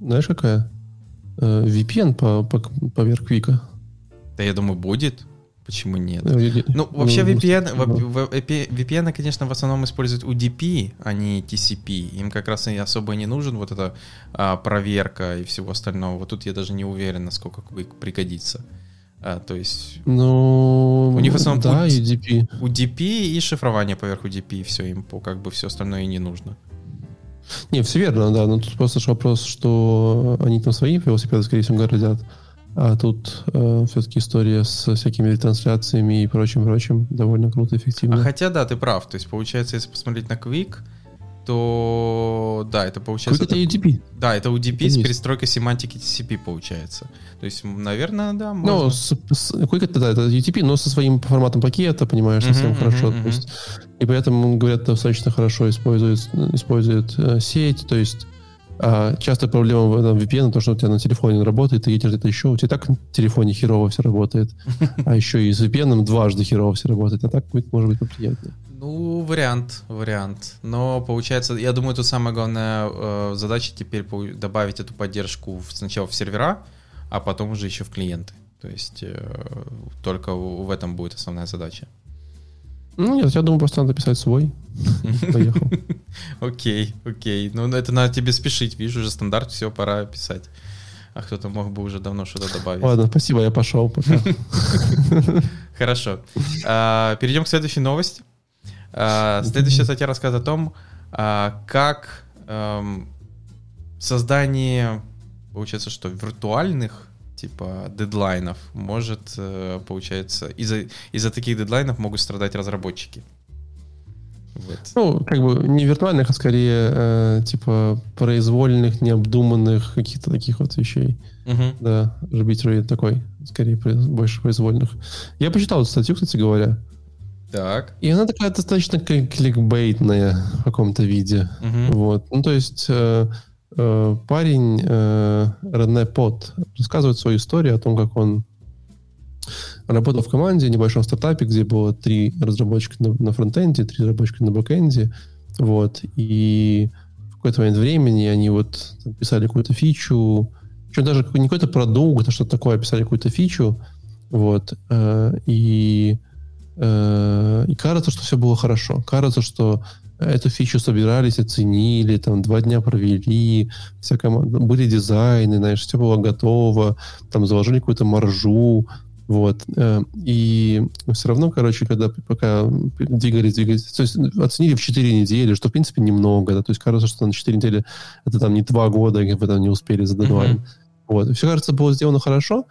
C: Знаешь, какая? Э, VPN по, по, поверх Квика.
B: Да я думаю, будет. Почему нет? Ну, вообще
C: ну,
B: VPN,
C: ну,
B: в- в- VPN, конечно, в основном используют UDP, а не TCP. Им как раз и особо не нужен вот эта а, проверка и всего остального. Вот тут я даже не уверен, насколько пригодится. А, то есть
C: Ну,
B: У них в основном
C: да,
B: путь-
C: UDP.
B: UDP и шифрование поверх UDP, все, им по, как бы все остальное и не нужно.
C: Не, все верно, да, но тут просто ж вопрос, что они там свои велосипеды, скорее всего, городят, а тут все-таки история с всякими ретрансляциями и прочим-прочим довольно круто,
B: А
C: эффективно.
B: хотя, да, ты прав. То есть, получается, если посмотреть на Quick, то да, это получается... Так-
C: UDP.
B: Да, это UDP с
C: Есть.
B: перестройкой семантики TCP получается. То есть, наверное, да,
C: Ну,
B: можно.
C: с, с- Quick это, да, это UTP, но со своим форматом пакета, понимаешь, совсем
B: Мгм,
C: хорошо.
B: мгм,
C: то есть, и поэтому, говорят, достаточно хорошо использует, использует э, сеть. То есть а, часто проблема в этом VPN, то, что у тебя на телефоне работает, ты едешь где-то еще, у тебя так на телефоне херово все работает, а еще и с VPN дважды херово все работает, а так Quick может быть поприятнее.
B: Ну, вариант, вариант. Но получается, я думаю, тут самая главная э, задача теперь добавить эту поддержку в- сначала в сервера, а потом уже еще в клиенты. То есть э, только в этом будет основная задача.
C: Ну нет, я думаю, просто надо писать свой. Поехал.
B: Окей, окей. Ну, это надо тебе спешить. Вижу уже стандарт, все, пора писать. А кто-то мог бы уже давно что-то добавить.
C: Ладно, спасибо, я пошел.
B: Хорошо. А, Перейдем к следующей новости. А, Следующая статья рассказывает о том, а, как эм, создание, получается, что виртуальных типа дедлайнов может, э, получается, из-за из-за таких дедлайнов могут страдать разработчики. Вот.
C: Ну, как бы не виртуальных, а скорее э, типа произвольных, необдуманных каких-то таких вот вещей.
B: Мгм.
C: Да, арбитрary такой, скорее больше произвольных. Я почитал эту статью, кстати говоря,
B: Так.
C: и она такая достаточно кли- кликбейтная в каком-то виде.
B: Мгм.
C: Вот. Ну, то есть э, э, парень э, Рене Пот рассказывает свою историю о том, как он работал в команде, небольшом стартапе, где было три разработчика на, на фронтенде, три разработчика на бэкенде. Вот. И в какой-то момент времени они вот писали какую-то фичу, причем даже не какой-то продукт, а что-то такое, писали какую-то фичу. Вот. э, и, и кажется, что все было хорошо. Кажется, что эту фичу собирались, оценили, там два дня провели, вся команда, были дизайны, знаешь, все было готово, там заложили какую-то маржу, вот. э, И все равно, короче, когда пока двигались, двигались, то есть оценили в 4 недели, что, в принципе, немного, да, то есть кажется, что на 4 недели это там не 2 года, как вы там не успели за дедлайн.
B: Мгм.
C: Вот. Все, кажется, было сделано хорошо,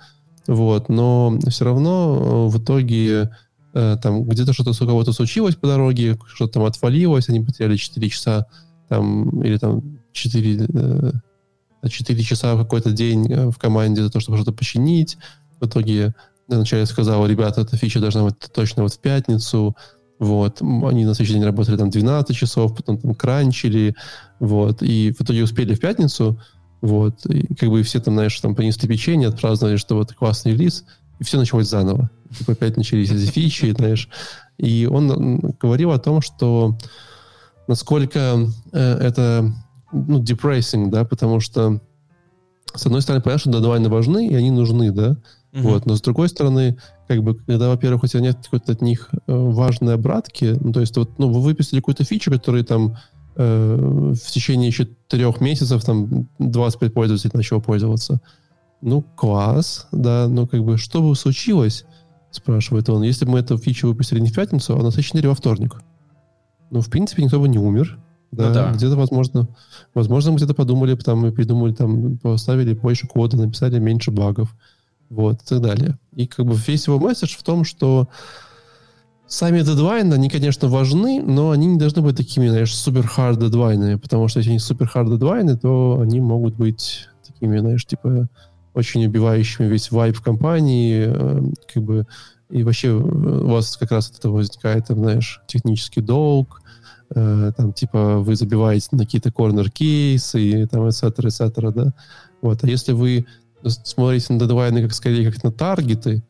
C: вот, но все равно э, в итоге э, там где-то что-то у кого-то случилось по дороге, что-то там отвалилось, они потеряли 4 часа там, или там 4, э, 4 часа в какой-то день э, в команде за то, чтобы что-то починить. В итоге вначале сказал, ребята, эта фича должна быть точно вот в пятницу. Вот. Они на следующий день работали там 12 часов, потом там кранчили. Вот. И в итоге успели в пятницу. Вот. И как бы все там, знаешь, там принесли печенье, отпраздновали, что вот классный релиз, и все началось заново. Типа опять начались эти фичи, знаешь. И он говорил о том, что насколько э, это ну, depressing, да, потому что с одной стороны, понятно, что дедлайны важны, и они нужны, да,
B: Мгм.
C: вот, но с другой стороны, как бы, когда, во-первых, у тебя нет какой-то от них э, важной обратки, ну, то есть, вот, ну, вы выпустили какую-то фичу, которая там э, в течение еще трех месяцев там 25 пользователей начало пользоваться. Ну, класс, да, но как бы, что бы случилось, спрашивает он, если бы мы эту фичу выпустили не в пятницу, а на следующей неделе во вторник? Ну, в принципе, никто бы не умер. Да,
B: Ну да.
C: где-то, возможно, возможно, мы где-то подумали, там, и придумали, там, поставили больше кода, написали меньше багов, вот, и так далее. И как бы весь его месседж в том, что сами дедлайны, они, конечно, важны, но они не должны быть такими, знаешь, супер hard дедлайнами, потому что если они супер hard дедлайны, то они могут быть такими, знаешь, типа очень убивающими весь вайб в компании, э, как бы, и вообще э, у вас как раз от этого возникает, там, знаешь, технический долг, э, там, типа, вы забиваете на какие-то корнер-кейсы и там, et cetera, et cetera, да. Вот. А если вы смотрите на дедлайны как скорее как на таргеты,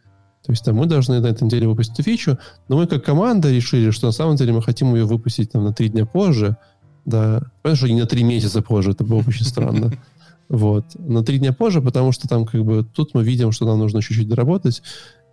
C: то есть там мы должны на этой неделе выпустить фичу, но мы как команда решили, что на самом деле мы хотим ее выпустить там на три дня позже, да, понятно, что не на три месяца позже, это было очень странно. Вот. На три дня позже, потому что там как бы тут мы видим, что нам нужно чуть-чуть доработать.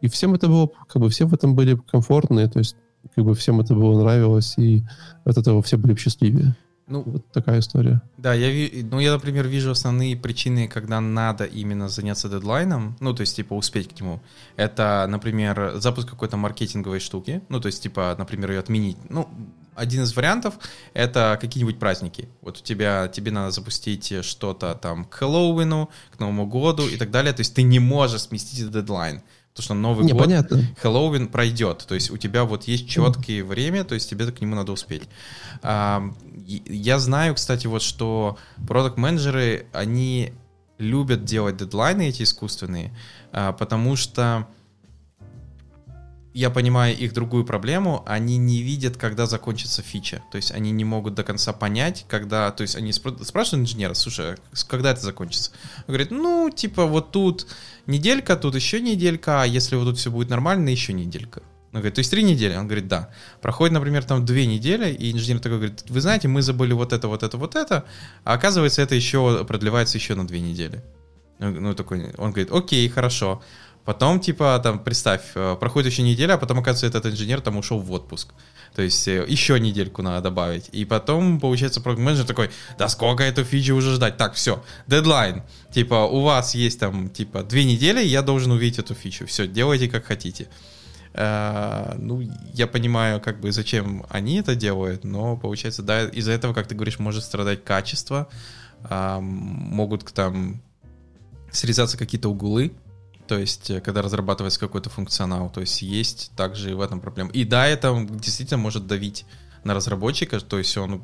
C: И всем это было, как бы все в этом были комфортные, то есть как бы всем это было нравилось, и от этого все были счастливее. Ну, вот такая история.
B: Да, я, ну, я, например, вижу основные причины, когда надо именно заняться дедлайном, ну, то есть, типа, успеть к нему. Это, например, запуск какой-то маркетинговой штуки, ну, то есть, типа, например, ее отменить. Ну, один из вариантов — это какие-нибудь праздники. Вот у тебя, тебе надо запустить что-то там к Хэллоуину, к Новому году и так далее. То есть ты не можешь сместить этот дедлайн. Потому что Новый
C: не,
B: год,
C: понятно.
B: Хэллоуин пройдет. То есть у тебя вот есть четкие время, то есть тебе к нему надо успеть. Я знаю, кстати, вот что продукт-менеджеры, они любят делать дедлайны эти искусственные, а, потому что я понимаю их другую проблему, они не видят, когда закончится фича. То есть они не могут до конца понять, когда... То есть они спр- спрашивают инженера, слушай, а когда это закончится? Он говорит, ну, типа, вот тут неделька, тут еще неделька, а если вот тут все будет нормально, еще неделька. Он говорит, то есть три недели? Он говорит, да. Проходит, например, там две недели, и инженер такой говорит, вы знаете, мы забыли вот это, вот это, вот это, а оказывается, это еще продлевается еще на две недели. Ну, такой, он говорит, окей, хорошо. Потом, типа, там, представь, э, проходит еще неделя, а потом, оказывается, этот инженер там ушел в отпуск. То есть э, еще недельку надо добавить. И потом, получается, программ-менеджер такой, да сколько эту фичу уже ждать? Так, все, дедлайн. Типа, у вас есть там, типа, две недели, я должен увидеть эту фичу. Все, делайте как хотите. Uh, ну, я понимаю, как бы, зачем они это делают, но, получается, да, из-за этого, как ты говоришь, может страдать качество, uh, могут там срезаться какие-то углы, то есть, э, когда разрабатывается какой-то функционал, то есть есть также и в этом проблема. И да, это действительно может давить на разработчика, то есть он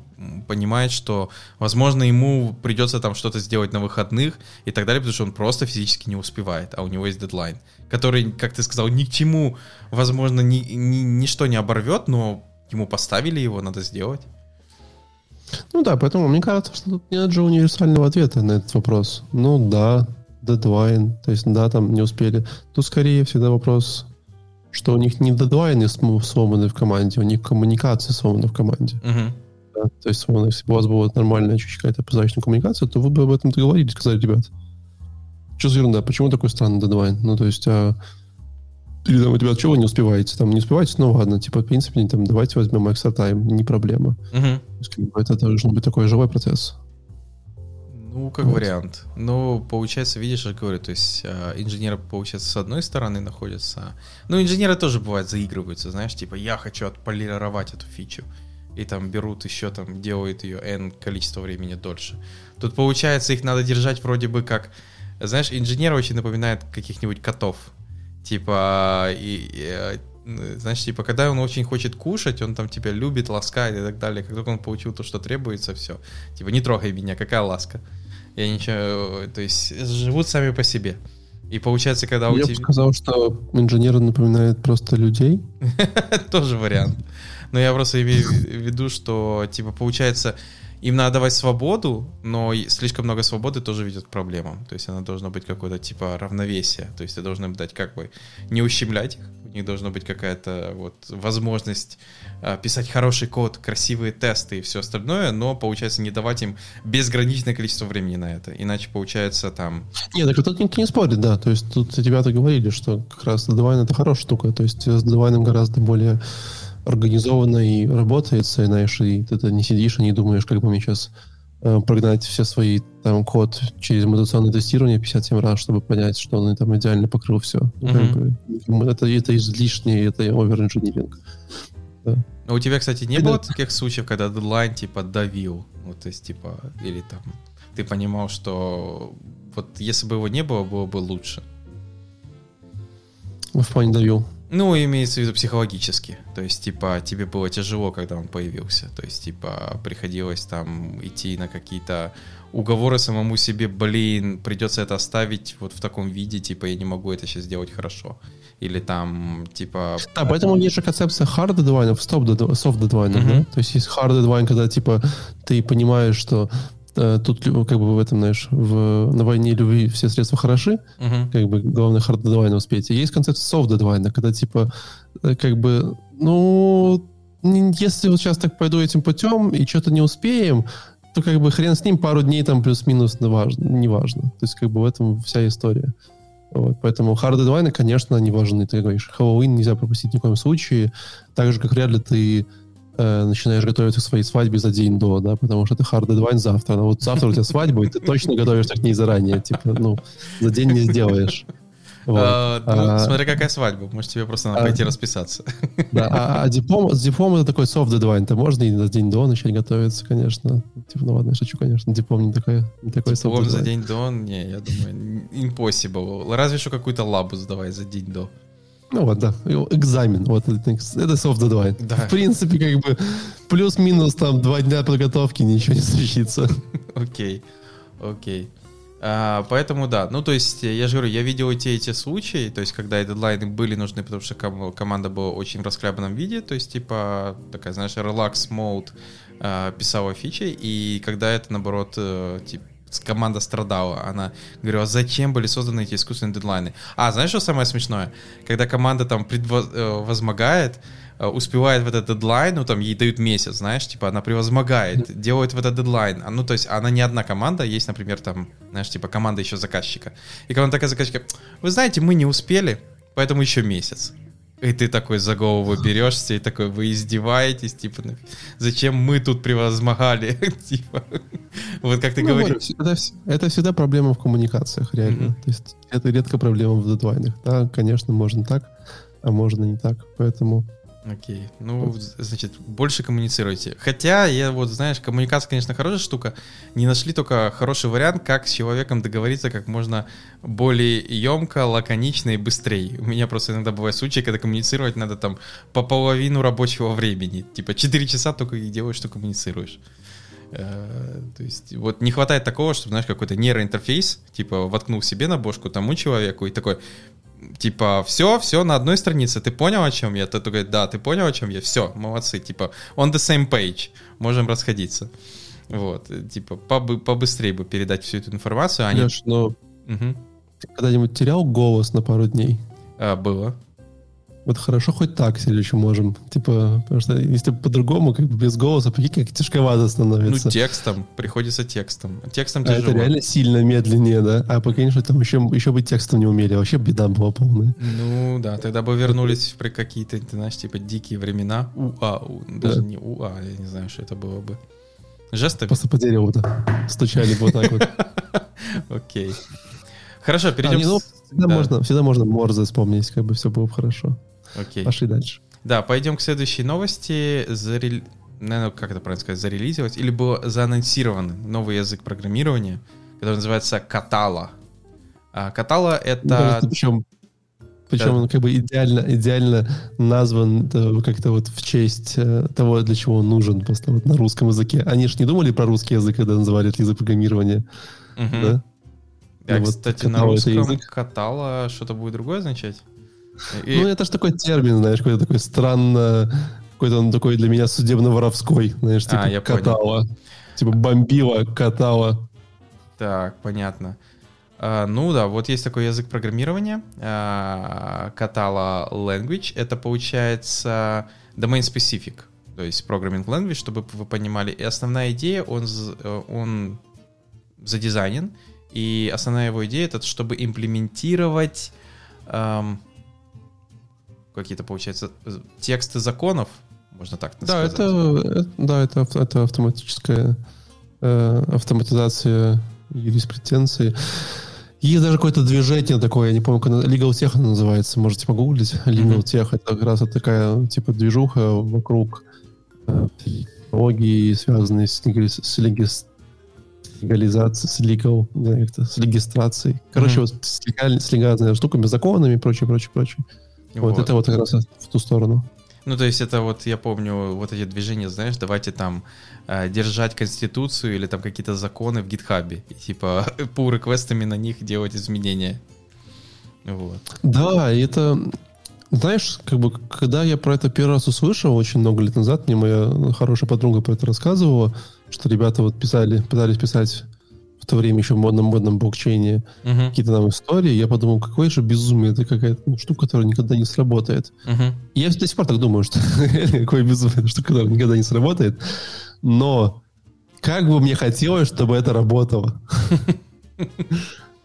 B: понимает, что, возможно, ему придется там что-то сделать на выходных и так далее, потому что он просто физически не успевает, а у него есть дедлайн, который, как ты сказал, ни к чему, возможно, ни, ни, ничто не оборвет, но ему поставили его, надо сделать.
C: Ну да, поэтому мне кажется, что тут нет же универсального ответа на этот вопрос. Ну да, дедлайн, то есть, да, там не успели. Тут скорее всегда вопрос, что у них не дедлайны сломаны в команде, у них коммуникация сломана в команде.
B: Uh-huh.
C: Да, то есть, если бы у вас была нормальная какая-то прозрачная коммуникация, то вы бы об этом договорились, сказали, ребят, что за ерунда, почему такой странный дедлайн? Ну, то есть, а, или там, ребят, чего вы не успеваете? Там, не успеваете? Ну, ладно, типа, в принципе, там, давайте возьмем extra time, не проблема.
B: Uh-huh.
C: есть, как бы, это должен быть такой живой процесс.
B: Ну, как вот. вариант. Но получается, видишь, я говорю, то есть э, инженеры, получается, с одной стороны находятся. Ну, инженеры тоже бывает заигрываются, знаешь, типа, я хочу отполировать эту фичу. И там берут еще, там, делают ее N количество времени дольше. Тут, получается, их надо держать вроде бы как... Знаешь, инженер очень напоминает каких-нибудь котов. Типа, и, и, э, знаешь, типа, когда он очень хочет кушать, он там тебя любит, ласкает и так далее. Как только он получил то, что требуется, все. Типа, не трогай меня, какая ласка. Я ничего, то есть живут сами по себе. И получается, когда у
C: тебя... Я бы сказал, что инженеры напоминают просто людей.
B: Тоже вариант. Но я просто имею в виду, что, типа, получается, им надо давать свободу, но слишком много свободы тоже ведет к проблемам. То есть она должна быть какое-то типа равновесие. То есть ты должен им дать как бы не ущемлять их, у них должна быть какая-то вот возможность э, писать хороший код, красивые тесты и все остальное, но получается не давать им безграничное количество времени на это. Иначе получается там...
C: Нет, так тут никто не спорит, да. То есть тут ребята говорили, что как раз Deadline это хорошая штука. То есть с Deadline гораздо более организованно и работается, и, знаешь, и ты не сидишь и не думаешь, как бы мне сейчас э, прогнать все свои там код через мутационное тестирование 57 раз, чтобы понять, что он там идеально покрыл все. Mm-hmm. как бы, это, это излишнее, это овер-инжиниринг.
B: Да. А у тебя, кстати, не и было да. таких случаев, когда дедлайн типа давил? Вот, то есть, типа, или там ты понимал, что вот если бы его не было, было бы лучше?
C: В плане давил.
B: Ну, имеется в виду психологически. То есть, типа, тебе было тяжело, когда он появился. То есть, типа, приходилось там идти на какие-то уговоры самому себе, блин, придется это оставить вот в таком виде, типа, я не могу это сейчас сделать хорошо. Или там, типа...
C: Да, поэтому есть же концепция hard deadline, soft deadline,
B: Мгм.
C: да? То есть есть hard deadline, когда, типа, ты понимаешь, что тут лю- как бы в этом, знаешь, в, на войне любви все средства хороши,
B: Мгм.
C: как бы главное hard deadline успеть. И есть концепция soft deadline, когда, типа, э, как бы, ну, если вот сейчас так пойду этим путем и что-то не успеем, то как бы хрен с ним, пару дней там плюс-минус неважно. неважно. То есть как бы в этом вся история. Вот, поэтому hard deadline, конечно, они важны. Ты говоришь, Хэллоуин нельзя пропустить ни в коем случае. Так же, как вряд ли ты э, начинаешь готовиться к своей свадьбе за день до, да, потому что это hard deadline завтра. Но вот завтра у тебя свадьба, и ты точно готовишься к ней заранее. Типа, ну, за день не сделаешь. Вот.
B: А, ну,
C: А,
B: смотря какая свадьба. Может, тебе просто надо
C: а,
B: пойти расписаться.
C: Да, а, а диплом, с диплом это такой soft deadline. Ты можно и за день до начать готовиться, конечно. Типа, ну ладно, я шучу, конечно. Диплом не такой, не такой soft
B: Диплом за
C: deadline.
B: день до, не, я думаю, impossible. Разве что какую-то лабу сдавай за день до.
C: Ну вот, да. И Экзамен. Вот это, soft deadline.
B: Да.
C: В принципе, как бы плюс-минус там два дня подготовки, ничего не случится.
B: Окей, окей. А, поэтому да, ну то есть я же говорю, я видел эти эти случаи, то есть когда и дедлайны были нужны, потому что ком- команда была очень в расхлябанном виде, то есть типа такая, знаешь, relax mode а, писала фичи, и когда это наоборот типа команда страдала, она говорила, зачем были созданы эти искусственные дедлайны. А, знаешь, что самое смешное? Когда команда там предвозмогает, успевает в этот дедлайн, ну там ей дают месяц, знаешь, типа она превозмогает, делает в этот дедлайн. А, ну то есть она не одна команда, есть, например, там, знаешь, типа команда еще заказчика. И команда такая заказчика, вы знаете, мы не успели, поэтому еще месяц. И ты такой за голову берешься и такой, вы издеваетесь, типа, зачем мы тут превозмогали, типа, вот как ты
C: Ну,
B: говоришь.
C: это, это всегда проблема в коммуникациях, реально.
B: Мгм.
C: То есть это редко проблема в дедлайнах. Да, конечно, можно так, а можно не так. Поэтому
B: Окей. Ну, значит, больше коммуницируйте. Хотя, я вот, знаешь, коммуникация, конечно, хорошая штука. Не нашли только хороший вариант, как с человеком договориться как можно более емко, лаконично и быстрее. У меня просто иногда бывают случаи, когда коммуницировать надо там по половину рабочего времени. Типа 4 часа только и делаешь, что коммуницируешь. Э, То есть вот не хватает такого, чтобы, знаешь, какой-то нейроинтерфейс, типа, воткнул себе на бошку тому человеку и такой, типа, все, все на одной странице, ты понял, о чем я? Ты такой, да, ты понял, о чем я? Все, молодцы, типа, on the same page, можем расходиться. Вот, типа, побы- побыстрее бы передать всю эту информацию. а не-
C: Леш, но
B: Мгм.
C: ты когда-нибудь терял голос на пару дней?
B: А, было.
C: Вот хорошо, хоть так еще можем. Типа, потому что если по-другому, как бы без голоса, прикинь, как тяжковато
B: Ну,
C: становится.
B: текстом, приходится текстом. Текстом
C: а это
B: тяжело.
C: реально сильно медленнее, да? А прикинь, что там еще, еще бы текстом не умели. Вообще беда была полная.
B: Ну да, тогда бы вернулись при какие-то, ты знаешь, типа дикие времена. УА, у- даже
C: Да.
B: не УА, я не знаю, что это было бы. Жестами?
C: Просто по дереву вот стучали бы вот так вот.
B: Окей. Хорошо,
C: А,
B: перейдем.
C: Ну, всегда,
B: да.
C: можно, всегда можно Морзе вспомнить, как бы все было бы хорошо.
B: Окей.
C: Пошли дальше.
B: Да, пойдем к следующей новости. Зарел... Наверное, как это правильно сказать, зарелизировать? Или был заанонсирован новый язык программирования, который называется Катала. А Катала — это...
C: причем причем
B: Да.
C: он как бы идеально, идеально назван э, как-то вот в честь э, того, для чего он нужен, просто вот на русском языке. Они же не думали про русский язык, когда называли это язык программирования,
B: Мгм.
C: да?
B: Да,
C: Ну вот
B: кстати, на
C: Катала — это
B: русском
C: язык.
B: Катала что-то будет другое означать? И-
C: Ну, это же такой термин, знаешь, какой-то такой странно, какой-то он такой для меня судебно-воровской, знаешь,
B: А,
C: типа
B: я понял.
C: катала. Типа бомбила, катала.
B: Так, понятно. А, ну да, вот есть такой язык программирования, а, Catala Language. Это получается domain specific, то есть programming language, чтобы вы понимали. И основная идея, он, э, он задизайнен, и основная его идея это чтобы имплементировать ам, какие-то, получается, тексты законов, можно так
C: Да,
B: сказать.
C: это, э, да, это, это автоматическая э, автоматизация юриспруденции. Есть даже какое-то движение такое, я не помню, как оно- Legal Tech оно называется, можете погуглить. Legal. Tech это как раз такая типа движуха вокруг э, технологий, связанные с, леги- с легализацией, с legal, да, как-то, с регистрацией. Короче,
B: Мгм.
C: вот с, легаль- с легальными штуками, законами и прочее, прочее, прочее. Вот,
B: Вот.
C: это вот как раз в ту сторону.
B: Ну, то есть это вот, я помню, вот эти движения, знаешь, давайте там э, держать конституцию или там какие-то законы в гитхабе. И, типа, пул реквестами на них делать изменения. Вот.
C: Да, это... Знаешь, как бы, когда я про это первый раз услышал, очень много лет назад, мне моя хорошая подруга про это рассказывала, что ребята вот писали, пытались писать в то время еще в модном-модном блокчейне
B: Мгм,
C: какие-то нам истории, я подумал, какое же безумие, это какая-то ну, штука, которая никогда не сработает. И я до сих пор так думаю, что какое безумие, штука, которая никогда не сработает. Но как бы мне хотелось, чтобы это работало.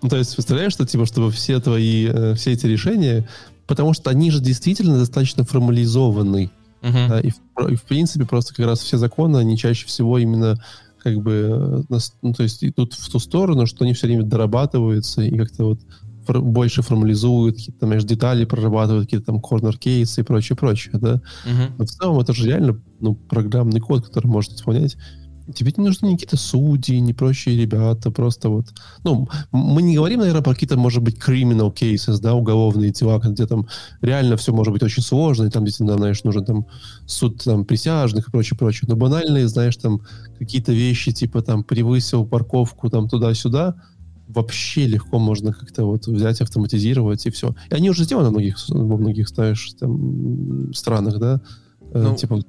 C: Ну, то есть, представляешь, что, типа, чтобы все твои, э, все эти решения, потому что они же действительно достаточно формализованы.
B: Мгм.
C: Да, и, в, и в принципе просто как раз все законы, они чаще всего именно как бы, э, ну, то есть идут в ту сторону, что они все время дорабатываются и как-то вот фор- больше формализуют, какие-то, там, знаешь, детали прорабатывают, какие-то там корнер-кейсы и прочее, прочее, да.
B: Мгм.
C: Но в целом это же реально ну, программный код, который может исполнять. Тебе не нужны какие-то судьи, ни прочие ребята, просто вот... Ну, мы не говорим, наверное, про какие-то, может быть, criminal cases, да, уголовные дела, где там реально все может быть очень сложно, и там действительно, знаешь, нужен там суд там присяжных и прочее, прочее. Но банальные, знаешь, там какие-то вещи, типа там превысил парковку там туда-сюда, вообще легко можно как-то вот взять, автоматизировать и все. И они уже сделаны во многих, во многих, знаешь, там, странах, да, Э,
B: Ну,
C: типа,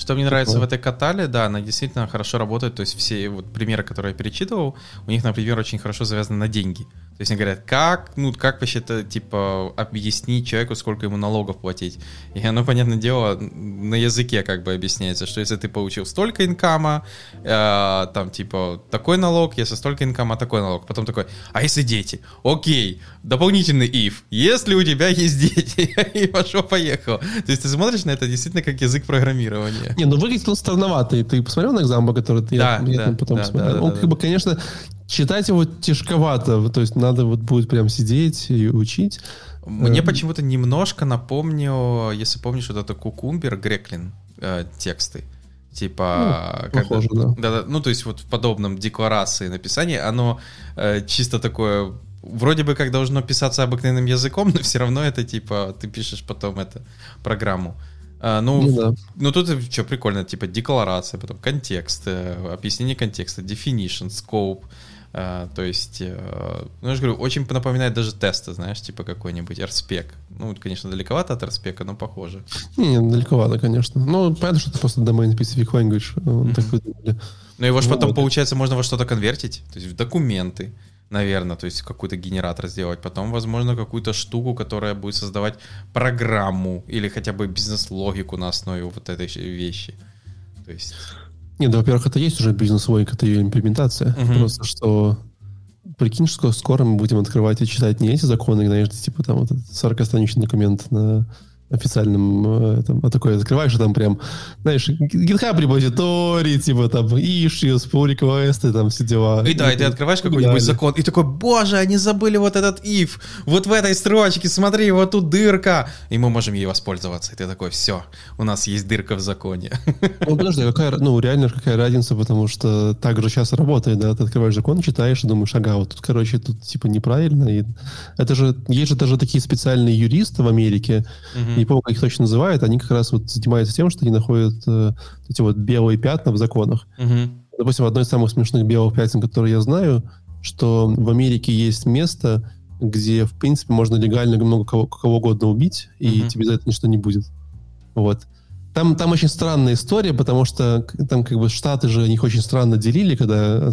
B: Что мне нравится в этой катале, да, она действительно хорошо работает. То есть все вот примеры, которые я перечитывал, у них, например, очень хорошо завязаны на деньги. То есть они говорят, как, ну, как вообще-то, типа, объяснить человеку, сколько ему налогов платить. И оно, понятное дело, на языке как бы объясняется, что если ты получил столько инкама, э, там, типа, такой налог, если столько инкама, такой налог. Потом такой, а если дети? Окей, дополнительный if. Если у тебя есть дети, и пошло-поехало. То есть ты смотришь на это действительно как язык программирования.
C: Не, ну выглядит он странновато. И ты посмотрел на экзамбо, который ты
B: Да,
C: я,
B: да,
C: там потом
B: да,
C: посмотрел?
B: да,
C: он
B: да,
C: как
B: да.
C: бы, конечно, читать его тяжковато. То есть надо вот будет прям сидеть и учить.
B: Мне
C: Эм.
B: почему-то немножко напомнил, если помнишь, вот это Кукумбер, Греклин э, тексты. Типа,
C: Ну, похоже, да.
B: да, ну, то есть вот в подобном декларации написания, оно э, чисто такое, вроде бы как должно писаться обыкновенным языком, но все равно это типа, ты пишешь потом это программу. А, ну,
C: Ну да.
B: ну тут что прикольно, типа декларация, потом контекст, э, объяснение контекста, definition, scope, э, то есть, э, ну я же говорю, очень напоминает даже тесты, знаешь, типа какой-нибудь RSpec. Ну, конечно, далековато от RSpec, но похоже.
C: Не, не, далековато, конечно. Ну, понятно, что это просто domain specific language. э, Так выдумали.
B: Но его же
C: Ну
B: потом,
C: вот.
B: получается, можно во что-то конвертить, то есть в документы, наверное, то есть какой-то генератор сделать, потом, возможно, какую-то штуку, которая будет создавать программу или хотя бы бизнес-логику на основе вот этой вещи. То есть...
C: Не, да, во-первых, это есть уже бизнес-логика, это ее имплементация.
B: Мгм.
C: Просто что прикинь, что скоро мы будем открывать и читать не эти законы, знаешь, типа там вот этот 40-страничный документ на официальном э, этом, а такой открываешь, и там прям, знаешь, GitHub репозиторий, типа там issues, pull реквесты, там все дела.
B: И да, и ты открываешь какой-нибудь закон, и такой, боже, они забыли вот этот if, вот в этой строчке, смотри, вот тут дырка, и мы можем ей воспользоваться. И ты такой, все, у нас есть дырка в законе.
C: Ну, подожди, а какая, ну, реально какая разница, потому что так же сейчас работает, да, ты открываешь закон, читаешь и думаешь, ага, вот тут, короче, тут типа неправильно, и это же, есть же даже такие специальные юристы в Америке. Не помню, как их точно называют, они как раз вот занимаются тем, что они находят э, эти вот белые пятна в законах.
B: Мгм.
C: Допустим, одно из самых смешных белых пятен, которые я знаю, что в Америке есть место, где, в принципе, можно легально много кого, кого угодно убить, и тебе за это ничто не будет. Вот. Там, там очень странная история, потому что там как бы штаты же их очень странно делили, когда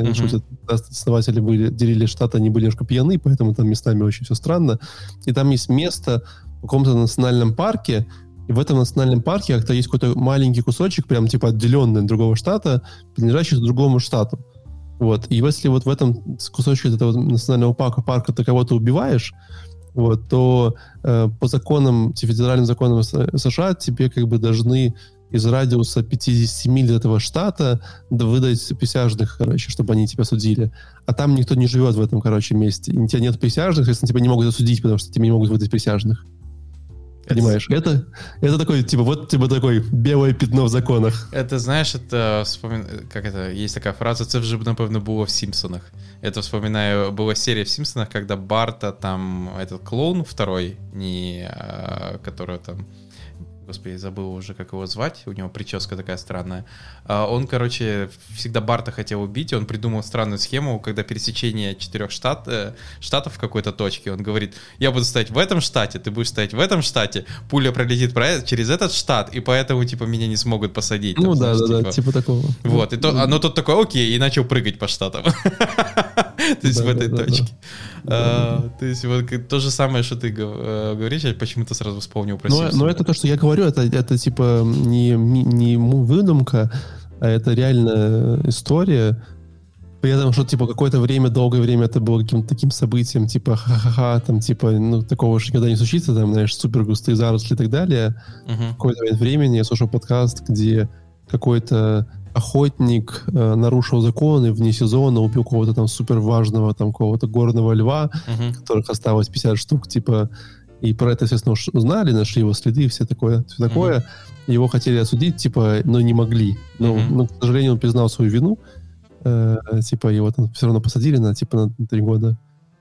C: они
B: Мгм.
C: шутят, когда основатели были, делили штаты, они были немножко пьяны, поэтому там местами очень все странно. И там есть место в каком-то национальном парке, и в этом национальном парке как-то есть какой-то маленький кусочек, прям типа отделенный от другого штата, принадлежащий другому штату. Вот. И если вот в этом кусочке этого национального парка, парка ты кого-то убиваешь, вот, то э, по законам, федеральным законам США тебе как бы должны из радиуса 50 миль этого штата да, выдать присяжных, короче, чтобы они тебя судили. А там никто не живет в этом, короче, месте. И у тебя нет присяжных, соответственно, тебя не могут осудить, потому что тебе не могут выдать присяжных. Понимаешь? Это, это такой, типа, вот типа такой белое пятно в законах.
B: Это, знаешь, это вспомин... как это, есть такая фраза, це вже, напевно, було в Симпсонах. Это вспоминаю, была серия в Симпсонах, когда Барта там, этот клоун второй, не, а, который там господи, забыл уже, как его звать, у него прическа такая странная. А, он, короче, всегда Барта хотел убить, он придумал странную схему, когда пересечение четырех штат, э, штатов в какой-то точке, он говорит, я буду стоять в этом штате, ты будешь стоять в этом штате, пуля пролетит через этот штат, и поэтому, типа, меня не смогут посадить.
C: Ну да, да, да, типа такого.
B: Вот, и то, оно ну, тут такое, окей, и начал прыгать по штатам. То есть в этой точке. А, то есть вот то же самое, что ты э, говоришь, я почему-то сразу вспомнил про
C: но это то, что я говорю, это, это типа не, не выдумка, а это реальная история. При этом, что типа какое-то время, долгое время это было каким-то таким событием, типа ха-ха-ха, там типа, ну, такого же никогда не случится, там, знаешь, супер густые заросли и так далее. Uh-huh. Какое-то время времени я слушал подкаст, где какой-то охотник э, нарушил законы вне сезона, убил кого-то там супер важного, там какого-то горного льва, uh-huh. которых осталось 50 штук, типа, и про это, естественно, уж узнали, нашли его следы, все такое, все такое. Uh-huh. Его хотели осудить, типа, но не могли. Но, uh-huh. но к сожалению, он признал свою вину. Э, типа, его там все равно посадили на, типа, на три года.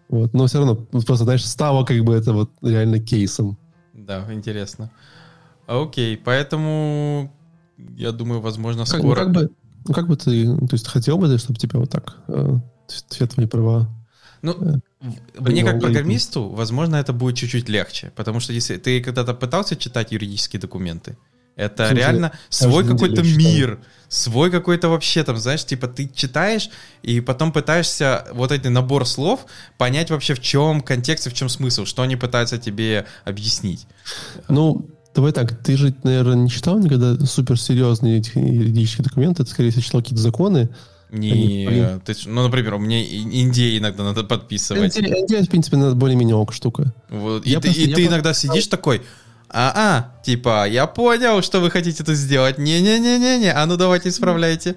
C: Вот. Но все равно, ну, просто, знаешь, стало как бы это вот реально кейсом.
B: Да, интересно. Окей, поэтому я думаю, возможно,
C: как,
B: скоро...
C: Как бы, как бы ты, то есть хотел бы чтобы тебя вот так, э, все твои права...
B: Ну, мне как программисту, возможно, это будет чуть-чуть легче, потому что если ты когда-то пытался читать юридические документы, это Слушай, реально свой какой-то мир, свой какой-то вообще там, знаешь, типа ты читаешь и потом пытаешься вот этот набор слов понять вообще в чем контекст и в чем смысл, что они пытаются тебе объяснить.
C: Ну, Давай так, ты же, наверное, не читал никогда суперсерьезные юридические документы, ты, скорее всего, читал какие-то законы.
B: Не, ты, ну, например, у меня Индии иногда надо подписывать.
C: Индия, в принципе, более-менее ок штука.
B: Вот. И, ты, просто, и ты иногда сидишь такой, а-а, типа, я понял, что вы хотите это сделать. Не-не-не-не-не, а ну давайте исправляйте.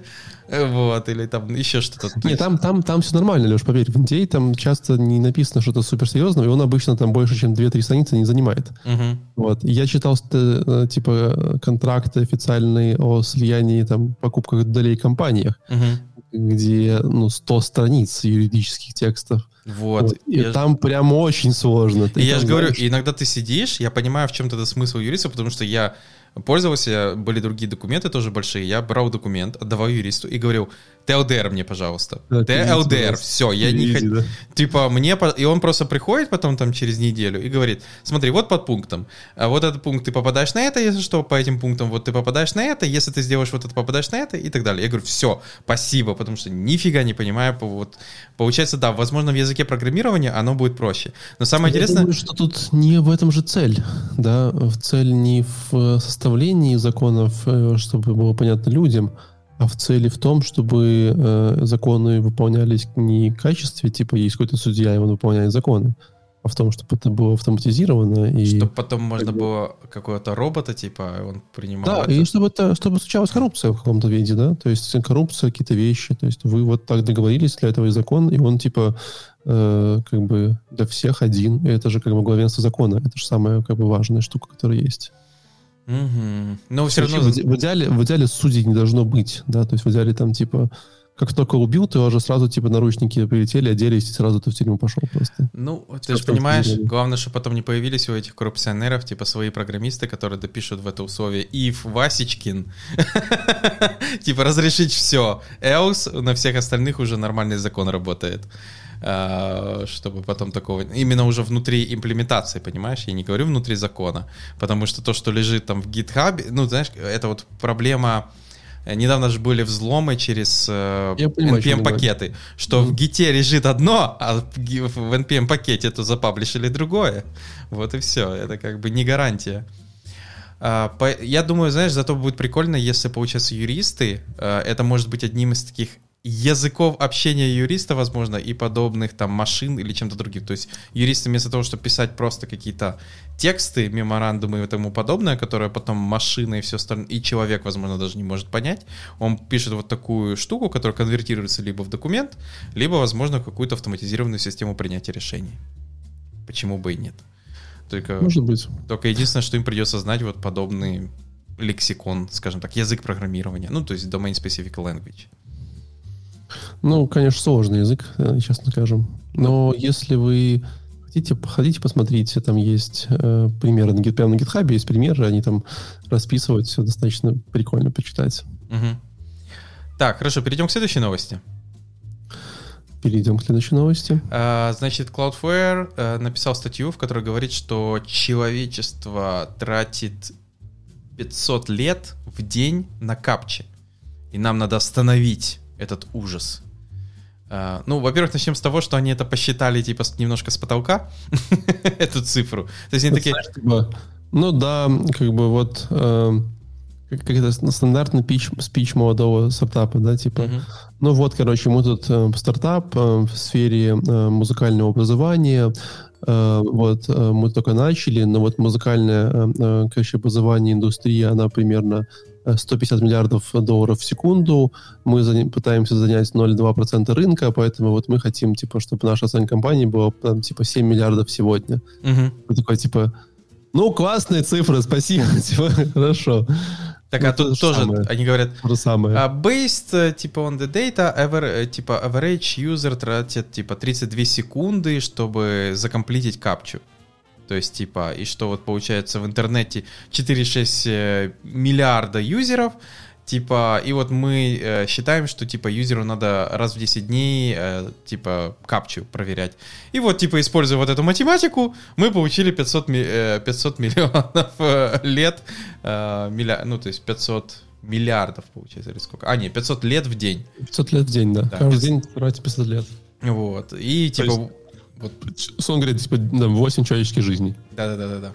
B: Вот, или там еще что-то.
C: Нет, там, там, там все нормально, Леш, поверь. В Индии там часто не написано что-то суперсерьезное, и он обычно там больше, чем 2-3 страницы не занимает. Угу. Вот. Я читал, э, типа, контракты официальные о слиянии, там, покупках долей компаниях, угу. Где, ну, 100 страниц юридических текстов.
B: Вот. вот.
C: И я... там прям очень сложно.
B: Ты и я же говорю, иногда ты сидишь, я понимаю, в чем-то это смысл юриста, потому что я пользовался, были другие документы тоже большие, я брал документ, отдавал юристу и говорил, ТЛДР мне, пожалуйста. Да, ТЛДР, все, я не хочу. Да. Типа, мне... И он просто приходит потом там через неделю и говорит, смотри, вот под пунктом, а вот этот пункт ты попадаешь на это, если что, по этим пунктам вот ты попадаешь на это, если ты сделаешь вот это, попадаешь на это и так далее. Я говорю, все, спасибо, потому что нифига не понимаю. Вот, получается, да, возможно, в языке программирования оно будет проще. Но самое я интересное...
C: Думаю, что тут не в этом же цель, да, в цель не в составлении законов, э, чтобы было понятно людям, а в цели в том, чтобы э, законы выполнялись не в качестве, типа есть какой-то судья, и он выполняет законы, а в том, чтобы это было автоматизировано. И...
B: Чтобы потом можно было какого-то робота, типа, он принимал
C: Да,
B: это.
C: и чтобы, это, чтобы случалась коррупция в каком-то виде, да, то есть коррупция, какие-то вещи, то есть вы вот так договорились, для этого и закон, и он, типа, э, как бы для всех один, и это же как бы главенство закона, это же самая как бы важная штука, которая есть.
B: Угу. Но все равно...
C: В, в, идеале, в идеале судей не должно быть, да, то есть в идеале там типа как только убил, ты уже сразу типа наручники прилетели, оделись, и сразу ты в тюрьму пошел просто.
B: Ну, ты же понимаешь, главное, что потом не появились у этих коррупционеров, типа свои программисты, которые допишут в это условие if Васечкин, типа разрешить все, else на всех остальных уже нормальный закон работает. А, чтобы потом такого... Именно уже внутри имплементации, понимаешь? Я не говорю внутри закона, потому что то, что лежит там в GitHub, ну, знаешь, это вот проблема... Недавно же были взломы через э, NPM-пакеты, что mm-hmm. в гите лежит одно, а в NPM-пакете то запаблишили другое. Вот и все. Это как бы не гарантия. Uh, по, я думаю, знаешь, зато будет прикольно, если, получается, юристы, uh, это может быть одним из таких языков общения юриста, возможно, и подобных там машин или чем-то другим. То есть юристы вместо того, чтобы писать просто какие-то тексты, меморандумы и тому подобное, которые потом машина и все остальное, и человек, возможно, даже не может понять, он пишет вот такую штуку, которая конвертируется либо в документ, либо, возможно, в какую-то автоматизированную систему принятия решений. Почему бы и нет? Только,
C: Может быть.
B: только единственное, что им придется знать вот подобный лексикон, скажем так, язык программирования. Ну, то есть domain specific language.
C: Ну, конечно, сложный язык, э, честно скажем. Но если вы хотите, походите, посмотрите, там есть э, примеры, на, прямо на GitHub есть примеры, они там расписывают, все достаточно прикольно почитать.
B: Мгм. Так, хорошо, перейдем к следующей новости.
C: Перейдем к следующей новости.
B: А, Значит, Cloudflare э, написал статью, в которой говорит, что человечество тратит 500 лет в день на капчи. И нам надо остановить этот ужас. А, Ну, во-первых, начнем с того, что они это посчитали типа немножко с потолка, эту цифру. То есть они такие,
C: Знаешь, типа, ну да, как бы вот э, как, это стандартный пич, спич молодого стартапа, да, типа,
B: Мгм.
C: ну вот, короче, мы тут э, стартап э, в сфере э, музыкального образования, э, вот э, мы только начали, но вот музыкальное, э, э, короче, образование, индустрия, она примерно 150 миллиардов долларов в секунду, мы заня- пытаемся занять 0,2% рынка, поэтому вот мы хотим, типа, чтобы наша оценка компании была, там, типа, 7 миллиардов сегодня. Вы такой, типа, ну, классные цифры, спасибо, типа, хорошо.
B: Так,
C: Ну,
B: а
C: то
B: тут
C: же
B: тоже
C: самое.
B: они говорят,
C: То самое.
B: А based, э, типа, on the data, aver- э, типа, average user тратит, типа, 32 секунды, чтобы закомплитить капчу. То есть, типа, и что вот получается в интернете 4,6 э, миллиарда юзеров, типа, и вот мы э, считаем, что, типа, юзеру надо раз в 10 дней, э, типа, капчу проверять. И вот, типа, используя вот эту математику, мы получили 500, ми- э, 500 миллионов э, лет, э, милля- ну, то есть 500 миллиардов, получается, или сколько? А, не, 500 лет в день.
C: 500 лет в день, да.
B: Да.
C: Каждый день тратить 500 лет.
B: Вот. И,
C: То
B: типа,
C: есть-
B: вот
C: Он говорит, типа, да, 8 человеческих жизней.
B: Да-да-да-да-да.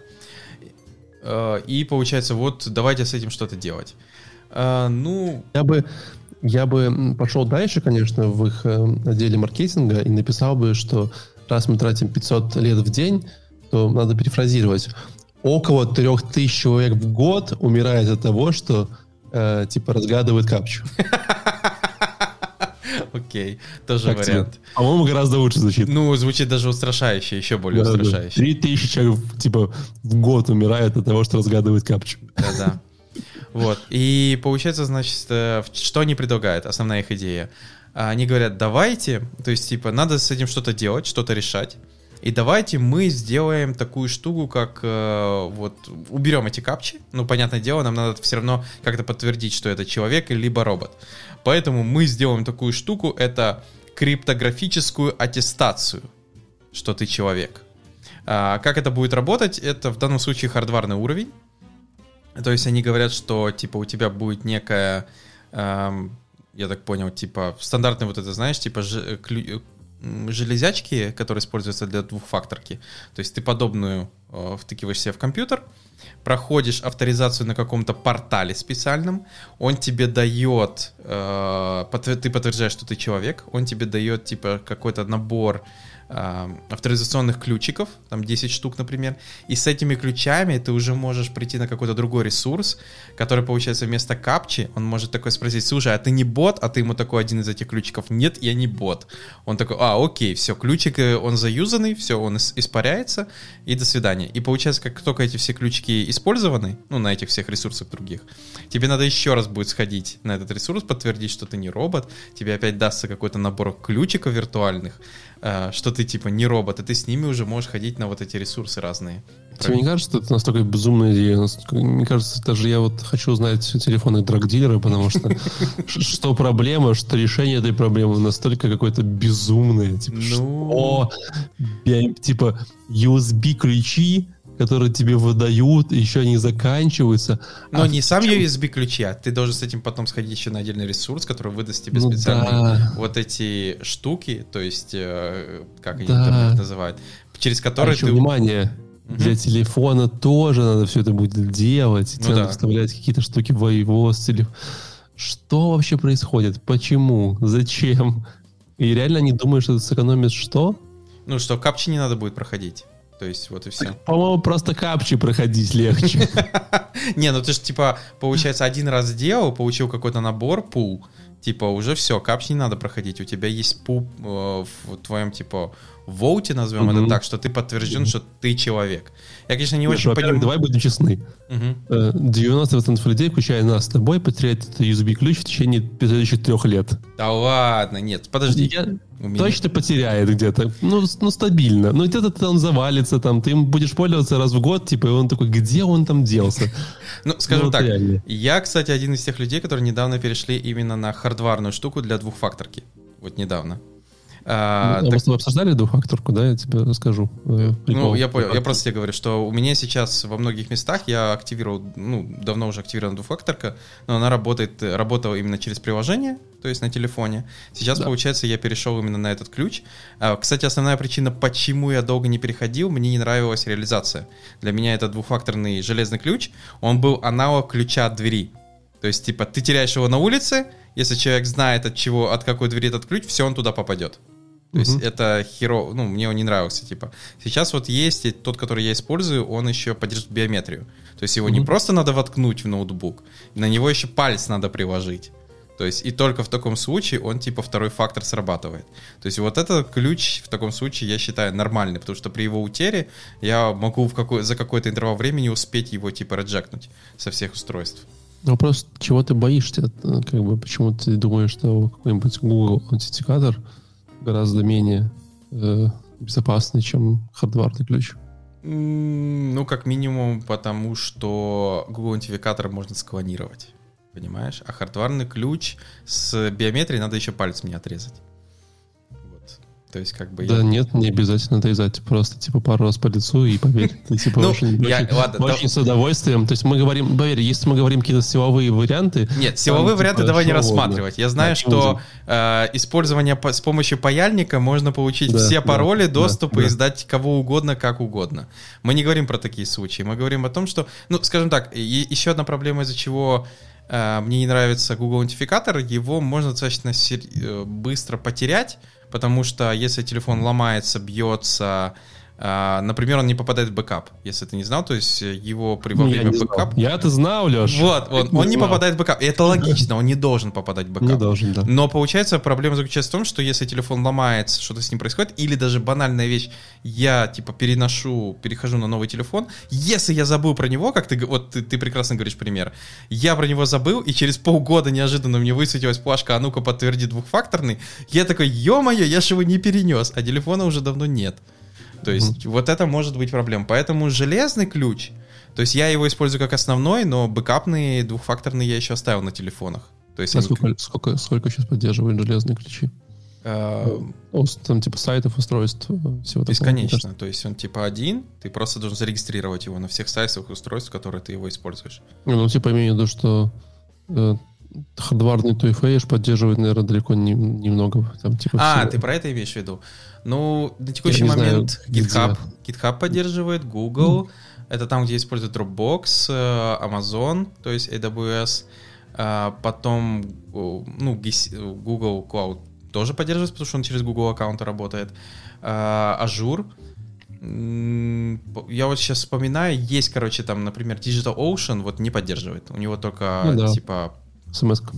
B: Э, И получается, вот давайте с этим что-то делать. Э, Ну,
C: Я бы, я бы пошел дальше, конечно, в их э, отделе маркетинга и написал бы, что раз мы тратим 500 лет в день, то надо перефразировать. Около 3000 человек в год умирает от того, что э, типа разгадывают капчу.
B: окей, тоже
C: Как тебе?
B: вариант.
C: По-моему, гораздо лучше звучит.
B: Ну, звучит даже устрашающе, еще более
C: Да,
B: устрашающе.
C: 3000 человек типа в год умирает от того, что разгадывают капчу.
B: Да-да. Вот. И получается, значит, э, что они предлагают? Основная их идея. Они говорят, давайте, то есть, типа, надо с этим что-то делать, что-то решать. И давайте мы сделаем такую штуку, как э, вот уберем эти капчи. Ну, понятное дело, нам надо все равно как-то подтвердить, что это человек либо робот. Поэтому мы сделаем такую штуку, это криптографическую аттестацию, что ты человек. А, как это будет работать? Это в данном случае хардварный уровень. То есть они говорят, что типа у тебя будет некая, эм, я так понял, типа стандартный вот это, знаешь, типа ж- клю- м, железячки, которые используются для двухфакторки. То есть ты подобную э, втыкиваешь себе в компьютер, проходишь авторизацию на каком-то портале специальном, он тебе дает, э, подтвер- ты подтверждаешь, что ты человек, он тебе дает типа какой-то набор авторизационных ключиков, там 10 штук, например, и с этими ключами ты уже можешь прийти на какой-то другой ресурс, который, получается, вместо капчи, он может такой спросить, слушай, а ты не бот? А ты ему такой один из этих ключиков, нет, я не бот. Он такой, а, окей, все, ключик, э, он заюзанный, все, он ис- испаряется, и до свидания. И получается, как только эти все ключики использованы, ну, на этих всех ресурсах других, тебе надо еще раз будет сходить на этот ресурс, подтвердить, что ты не робот, тебе опять дастся какой-то набор ключиков виртуальных, что ты типа не робот, и ты с ними уже можешь ходить на вот эти ресурсы разные.
C: Тебе не кажется, что это настолько безумная идея? Мне кажется, даже я вот хочу узнать телефоны драгдилера, потому что что проблема, что решение этой проблемы настолько какое-то безумное. Типа,
B: Ну.
C: что? Типа USB-ключи, которые тебе выдают, еще они заканчиваются.
B: Но
C: А
B: не сам
C: чем-
B: USB ключи, а ты должен с этим потом сходить еще на отдельный ресурс, который выдаст тебе
C: Ну
B: специальные
C: да.
B: вот эти штуки, то есть, э, как они
C: Да.
B: там их называют, через
C: А
B: которые
C: еще,
B: ты...
C: внимание,
B: Мгм.
C: для телефона тоже надо все это будет делать.
B: Ну
C: Тебе надо
B: да.
C: вставлять какие-то штуки в iOS. Телеф... Что вообще происходит? Почему? Зачем? И реально они думают, что это сэкономит что?
B: Ну что, капчи не надо будет проходить. То есть вот и все.
C: По-моему, просто капчи проходить легче.
B: Не, ну ты же типа, получается, один раз сделал, получил какой-то набор, пул, типа уже все, капч не надо проходить, у тебя есть пуп э, в твоем типа воуте, назовем
C: Мгм.
B: это так, что ты подтвержден, что ты человек. Я, конечно, не
C: Нет,
B: очень
C: во-первых,
B: понимаю.
C: Давай будем честны. Э, 90% людей, включая нас с тобой, потеряет этот USB-ключ в течение следующих трех лет.
B: Да ладно, нет, подожди.
C: Я
B: меня-
C: точно потеряет где-то. Ну, ну стабильно. Ну, где-то он завалится, там, ты им будешь пользоваться раз в год, типа, и он такой, где он там делся?
B: Ну, скажем
C: вот
B: так, я, кстати, один из тех людей, которые недавно перешли именно на хардварную штуку для двухфакторки. Вот недавно. А,
C: Ну,
B: так-
C: Мы с тобой обсуждали двухфакторку, да, я тебе расскажу. э,
B: Ну,
C: прикол.
B: я понял. Я просто тебе говорю, что у меня сейчас во многих местах я активировал, ну, давно уже активирована двухфакторка, но она работает, работала именно через приложение, то есть на телефоне. Сейчас,
C: Да.
B: получается, я перешел именно на этот ключ. А, Кстати, основная причина, почему я долго не переходил, мне не нравилась реализация. Для меня это двухфакторный железный ключ, он был аналог ключа от двери. То есть, типа, ты теряешь его на улице, если человек знает, от чего, от какой двери этот ключ, все, он туда попадет. То есть
C: Мгм.
B: это херо, ну, мне он не нравился, типа. Сейчас вот есть и тот, который я использую, он еще поддерживает биометрию. То есть его не
C: Мгм.
B: просто надо воткнуть в ноутбук, на него еще палец надо приложить. То есть и только в таком случае он типа второй фактор срабатывает. То есть вот этот ключ в таком случае я считаю нормальный, потому что при его утере я могу в какой, за какой-то интервал времени успеть его типа реджекнуть со всех устройств.
C: Вопрос, чего ты боишься? э, Как бы, почему ты думаешь, что какой-нибудь Google аутентификатор гораздо менее э, безопасный, чем хардварный ключ?
B: Ну, как минимум, потому что Google аутентификатор можно склонировать. Понимаешь? А хардварный ключ с биометрией надо еще палец мне отрезать. То есть, как бы
C: Да
B: я...
C: нет, не обязательно отрезать. Просто, типа, пару раз по лицу и поверь, ты, типа,
B: Ну,
C: очень,
B: я-
C: очень-
B: ладно, да-
C: очень с удовольствием. То есть мы говорим, поверь, если мы говорим какие-то силовые варианты,
B: Нет, силовые
C: Там,
B: варианты
C: типа,
B: давай не рассматривать. Я знаю,
C: Да,
B: что э, использование по- с помощью паяльника можно получить
C: Да,
B: все
C: да,
B: пароли,
C: да,
B: доступы и
C: да.
B: сдать кого угодно, как угодно. Мы не говорим про такие случаи. Мы говорим о том, что, ну, скажем так, и- еще одна проблема, из-за чего э, мне не нравится Google аутентификатор, его можно достаточно э, быстро потерять, потому что если телефон ломается, бьется, например, он не попадает в бэкап, если ты не знал, то есть э, его при во
C: ну, я
B: время
C: знал.
B: бэкапа
C: Я-то знал, Леш.
B: вот, он,
C: не
B: он не
C: знал.
B: попадает в бэкап. И это логично, он не должен попадать в бэкап.
C: Не должен, да.
B: Но получается, проблема заключается в том, что если телефон ломается, что-то с ним происходит, или даже банальная вещь, я типа переношу, перехожу на новый телефон, если я забыл про него, как ты, вот ты, ты прекрасно говоришь пример, я про него забыл, и через полгода неожиданно мне высветилась плашка, а ну-ка подтверди двухфакторный, я такой, ё-моё, я же его не перенес, а телефона уже давно нет. То есть вот это может быть проблема. Поэтому железный ключ, то есть я его использую как основной, но бэкапный двухфакторный я еще оставил на телефонах. То есть
C: А
B: они-
C: сколько, сколько, сколько сейчас поддерживают железные ключи? Ну, с- Там типа сайтов, устройств, э, всего такого.
B: Бесконечно. То есть он типа один, ты просто должен зарегистрировать его на всех сайтах устройств, которые ты его используешь.
C: Не, Ну, типа, имею в виду, что э, хардварный 2FH поддерживает, наверное, далеко не, немного. Там, типа,
B: А,
C: всего.
B: ты про это имеешь в виду? Ну, на текущий
C: знаю,
B: момент
C: где.
B: GitHub, GitHub поддерживает, Google. Это там, где используют Dropbox, э, Amazon, то есть AWS. А, Потом, э, ну, Google Cloud тоже поддерживает, потому что он через Google аккаунты работает. Azure. Я вот сейчас вспоминаю, есть, короче, там, например, Digital Ocean вот не поддерживает. У него только,
C: Ну да.
B: типа,
C: SMS-ка.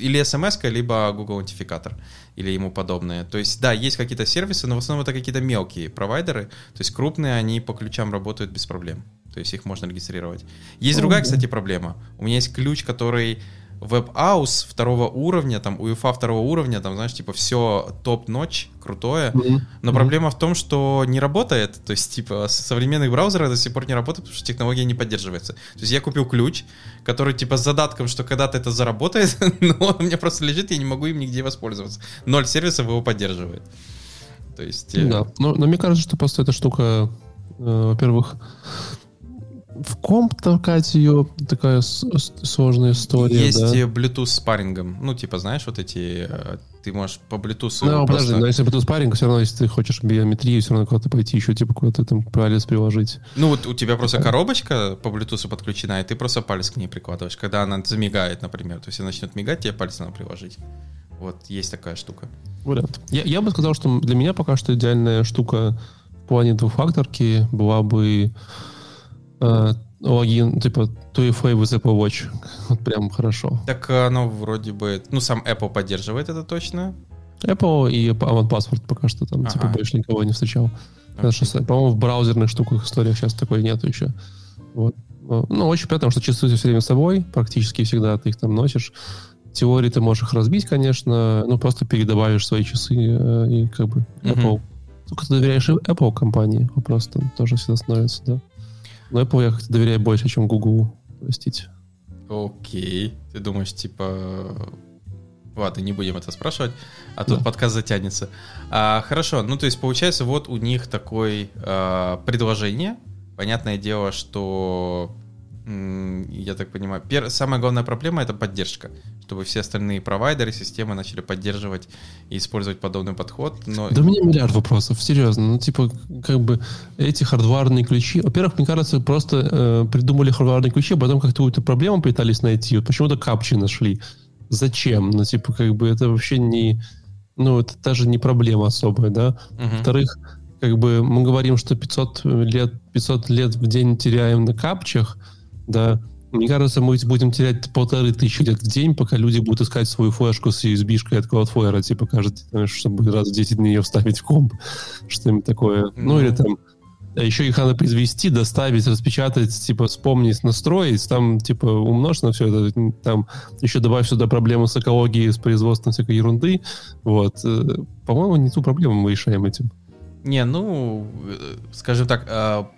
B: или смс либо Google аутентификатор или ему подобное. То есть, да, есть какие-то сервисы, но в основном это какие-то мелкие провайдеры. То есть крупные, они по ключам работают без проблем. То есть их можно регистрировать. Есть
C: Ну,
B: другая, кстати, проблема. У меня есть ключ, который WebAuth второго уровня, там, UEFA второго уровня, там, знаешь, типа, все топ-ночь, крутое.
C: Мгм.
B: Но
C: Мгм.
B: проблема в том, что не работает. То есть, типа, современных браузеров до сих пор не работает, потому что технология не поддерживается. То есть я купил ключ, который, типа, с задатком, что когда-то это заработает, но он у меня просто лежит, я не могу им нигде воспользоваться. Ноль сервисов его поддерживает. То есть... э,
C: Да. Но, но мне кажется, что просто эта штука, э, во-первых, в комп толкать ее такая сложная история.
B: Есть
C: да?
B: Bluetooth с парингом. Ну, типа, знаешь, вот эти... э, Ты можешь по Bluetooth
C: Ну,
B: просто-
C: подожди, но если Bluetooth парень, все равно, если ты хочешь биометрию, все равно куда-то пойти, еще типа куда-то там палец приложить.
B: Ну, вот у тебя просто коробочка по Bluetooth подключена, и ты просто палец к ней прикладываешь. Когда она замигает, например, то есть она начнет мигать, тебе палец надо приложить. Вот, есть такая штука.
C: Вариант. Я, я бы сказал, что для меня пока что идеальная штука в плане двухфакторки была бы логин, типа, 2FA with Apple Watch. Вот прям хорошо.
B: Так оно вроде бы... Ну, сам Apple поддерживает это точно.
C: Apple и Avant Password пока что там, типа,
B: Ага.
C: больше никого не встречал. Что, По-моему, в браузерных штуках, историях сейчас такой нету еще. Вот. Ну, очень приятно, что часы все время с собой, практически всегда ты их там носишь. В теории ты можешь их разбить, конечно, ну, просто передобавишь свои часы э, и как бы. Apple. Только ты доверяешь Apple компании, вопрос там тоже всегда становится, да. Но Apple я доверяю больше, чем Google, простите.
B: Окей. Ты думаешь, типа... Ладно, не будем это спрашивать, а тут
C: Да.
B: подкаст затянется. А, хорошо, ну то есть получается вот у них такое а, предложение. Понятное дело, что я так понимаю, пер- самая главная проблема это поддержка, чтобы все остальные провайдеры системы начали поддерживать и использовать подобный подход. Но
C: Да у меня миллиард вопросов, серьезно. Ну, типа, как бы эти хардварные ключи. Во-первых, мне кажется, просто э, придумали хардварные ключи, а потом какую-то проблему пытались найти. Вот почему-то капчи нашли. Зачем? Ну, типа, как бы это вообще не... Ну, это даже не проблема особая, да?
B: Мгм.
C: Во-вторых, как бы мы говорим, что 500 лет, 500 лет в день теряем на капчах, да, мне кажется, мы будем терять полторы тысячи лет в день, пока люди будут искать свою флешку с USB-шкой от Cloudflare, типа, каждый, знаешь, чтобы раз в 10 дней ее вставить в комп, что-нибудь такое. Ну,
B: Ну.
C: или там, а еще их надо произвести, доставить, распечатать, типа, вспомнить, настроить, там, типа, умножь на все это, там, еще добавь сюда проблемы с экологией, с производством всякой ерунды, вот. Э, По-моему, не ту проблему мы решаем этим.
B: Не, ну, э, скажем так, а,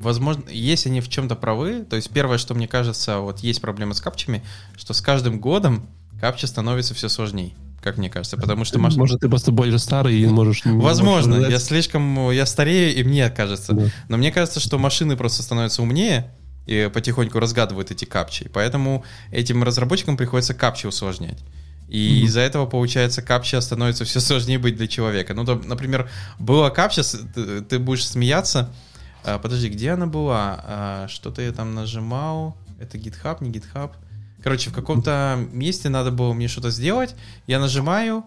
B: возможно, если они в чем-то правы, то есть первое, что мне кажется, вот есть проблема с капчами, что с каждым годом капча становится все сложнее, как мне кажется, потому что машина...
C: Может, ты просто больше старый и можешь...
B: Возможно,
C: можешь
B: я слишком, я старею, и мне кажется.
C: Да.
B: Но мне кажется, что машины просто становятся умнее и потихоньку разгадывают эти капчи. Поэтому этим разработчикам приходится капчи усложнять. И
C: Мгм.
B: из-за этого, получается, капча становится все сложнее быть для человека. Ну, то, например, была капча, ты будешь смеяться. А, подожди, где она была? А, что-то я там нажимал. Это GitHub, не GitHub. Короче, в каком-то месте надо было мне что-то сделать. Я нажимаю,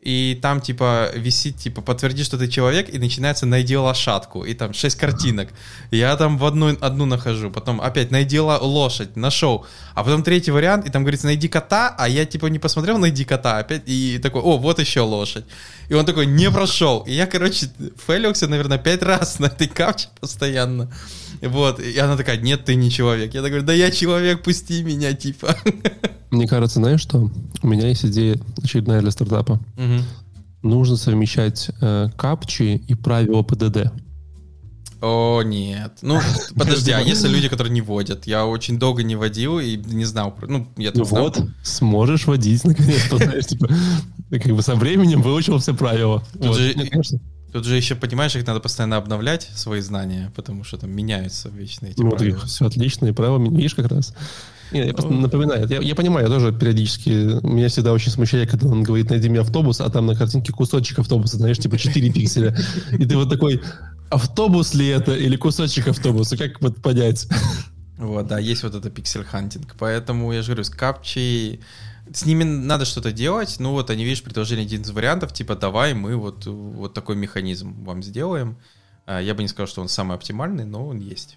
B: и там, типа, висит, типа, подтверди, что ты человек, и начинается «найди лошадку», и там шесть картинок. Я там в одну, одну нахожу, потом опять «найди лошадь», нашел, а потом третий вариант, и там говорится «найди кота», а я, типа, не посмотрел «найди кота», опять, и такой «о, вот еще лошадь». И он такой «не прошел». И я, короче, фейлился, наверное, пять раз на этой капче постоянно. Вот, и она такая «нет, ты не человек». Я такой «да я человек, пусти меня», типа.
C: Мне кажется, знаешь что? У меня есть идея очередная для стартапа.
B: Мгм.
C: Нужно совмещать э, капчи и правила ПДД.
B: О, нет. Ну, подожди, а если люди, которые не водят? Я очень долго не водил и не знал. Ну, я
C: Ну
B: знал.
C: вот, сможешь водить наконец-то, знаешь, типа, как бы со временем выучил все правила. Вот.
B: же-
C: Нет, конечно.
B: Тут же еще, понимаешь, их надо постоянно обновлять, свои знания, потому что там меняются вечно эти
C: Ну, вот
B: правила.
C: все отлично, и правила, видишь, как раз. Не, я просто напоминаю. Я, я понимаю, я тоже периодически... Меня всегда очень смущает, когда он говорит, найди мне автобус, а там на картинке кусочек автобуса, знаешь, типа 4 пикселя. И ты вот такой, автобус ли это или кусочек автобуса? Как вот понять?
B: Вот, да, есть вот это пиксель-хантинг. Поэтому я же говорю, с капчей... С ними надо что-то делать. Ну вот они, видишь, предложили один из вариантов, типа, давай мы вот, вот такой механизм вам сделаем. А, Я бы не сказал, что он самый оптимальный, но он есть.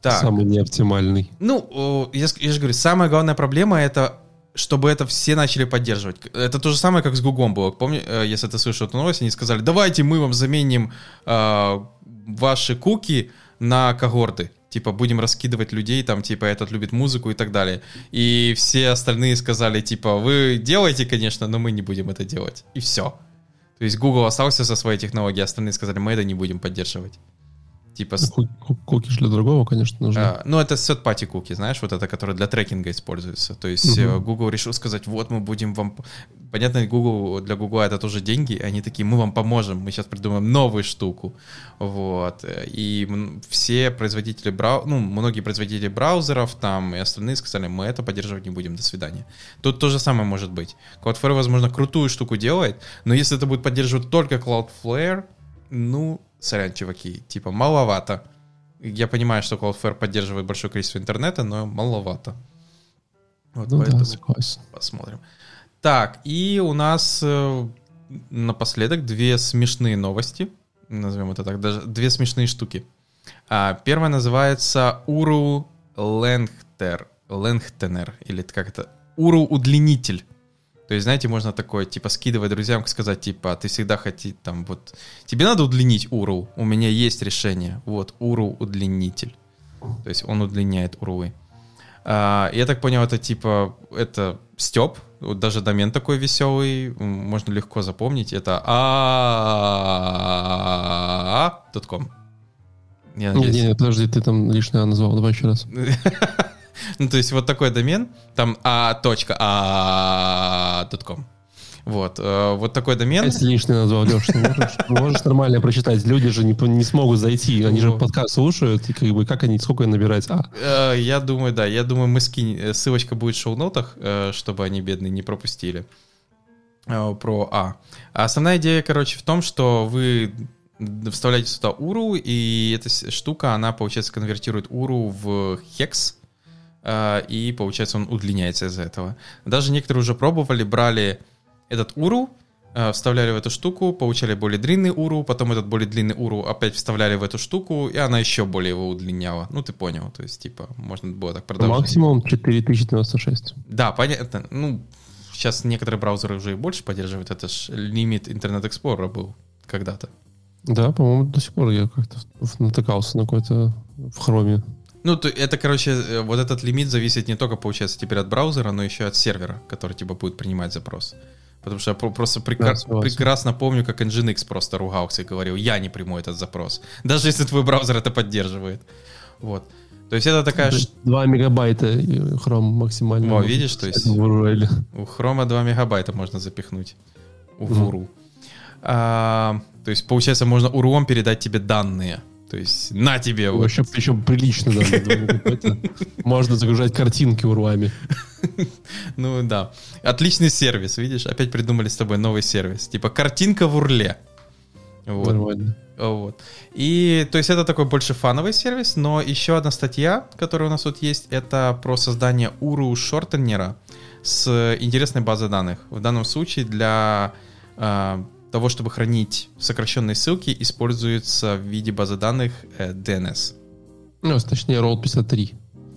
B: Так.
C: Самый неоптимальный.
B: Ну, я, я же говорю, самая главная проблема это чтобы это все начали поддерживать. Это то же самое, как с Гуглом было. Помни, э, если ты слышал эту новость, они сказали, давайте мы вам заменим э, ваши куки на когорты. Типа, будем раскидывать людей, там, типа, этот любит музыку и так далее. И все остальные сказали, типа, вы делаете, конечно, но мы не будем это делать. И все. То есть Google остался со своей технологией, остальные сказали, мы это не будем поддерживать. Типа,
C: ку- Куки же для другого, конечно, нужны.
B: а, ну, это third party куки, знаешь, вот это, которое для трекинга используется. То есть э, Google решил сказать, вот мы будем вам... Понятно, Google, для Google это тоже деньги, они такие, мы вам поможем, мы сейчас придумаем новую штуку. Вот. э, И все производители брау... ну, многие производители браузеров там и остальные сказали, мы это поддерживать не будем, до свидания. Тут то же самое может быть. Cloudflare, возможно, крутую штуку делает, но если это будет поддерживать только Cloudflare, ну, сорян, чуваки, типа маловато. Я понимаю, что Cloudflare поддерживает большое количество интернета, но маловато. Вот
C: ну
B: поэтому
C: да, согласен.
B: посмотрим. Так, и у нас э, напоследок две смешные новости. Назовем это так, даже две смешные штуки. А, первая называется Уру Лэнгтер, Лэнгтенер, или как это? Уру удлинитель. То есть, знаете, можно такое, типа, скидывать друзьям, сказать, типа, ты всегда хотите, там, вот, тебе надо удлинить уру, у меня есть решение, вот, уру удлинитель. То есть он удлиняет урлы. А, я так понял, это типа, это Степ, вот даже домен такой веселый, можно легко запомнить, это a.com.
C: Нет, нет, подожди, ты там лишнее назвал, давай еще раз.
B: Ну, то есть вот такой домен, там a.a.com. Вот, э, вот такой домен.
C: Если лишний назвал, Леш, ты можешь, можешь нормально прочитать. Люди же не, не смогут зайти, они же подкаст слушают, и как бы как они, сколько набирать? А.
B: Э, я думаю, да, я думаю, мы э, ссылочка будет в шоу-нотах, чтобы они, бедные, не пропустили про А. Основная идея, короче, в том, что вы вставляете сюда уру, и эта штука, она, получается, конвертирует уру в хекс, и, получается, он удлиняется из-за этого. Даже некоторые уже пробовали, брали этот уру, э, вставляли в эту штуку, получали более длинный уру, потом этот более длинный уру опять вставляли в эту штуку, и она еще более его удлиняла. Ну, ты понял, то есть, типа, можно было так продолжать.
C: Максимум 4096.
B: Да, понятно. Ну, сейчас некоторые браузеры уже и больше поддерживают. Это ж лимит Internet Explorer был когда-то.
C: Да, по-моему, до сих пор я как-то натыкался на какой-то в хроме.
B: Ну, то это, короче, э, вот этот лимит зависит не только, получается, теперь от браузера, но еще от сервера, который, типа, будет принимать запрос. Потому что я просто прекра- да, прекрасно помню, как Nginx просто ругался и говорил, я не приму этот запрос. Даже если твой браузер это поддерживает. Вот. То есть это такая...
C: 2 мегабайта Chrome максимально.
B: О, видишь, то есть у Chrome 2 мегабайта можно запихнуть. У mm. А, то есть, получается, можно URL передать тебе данные. То есть на тебе.
C: Вообще, вот. причем прилично, да. Можно загружать картинки урлами.
B: Ну да. Отличный сервис, видишь? Опять придумали с тобой новый сервис. Типа картинка в урле. Вот. Нормально. Вот. И, то есть, это такой больше фановый сервис, но еще одна статья, которая у нас тут есть, это про создание URU шортенера с интересной базой данных. В данном случае для а, того, чтобы хранить сокращенные ссылки, используется в виде базы данных э, DNS.
C: Ну, точнее, Roll 53.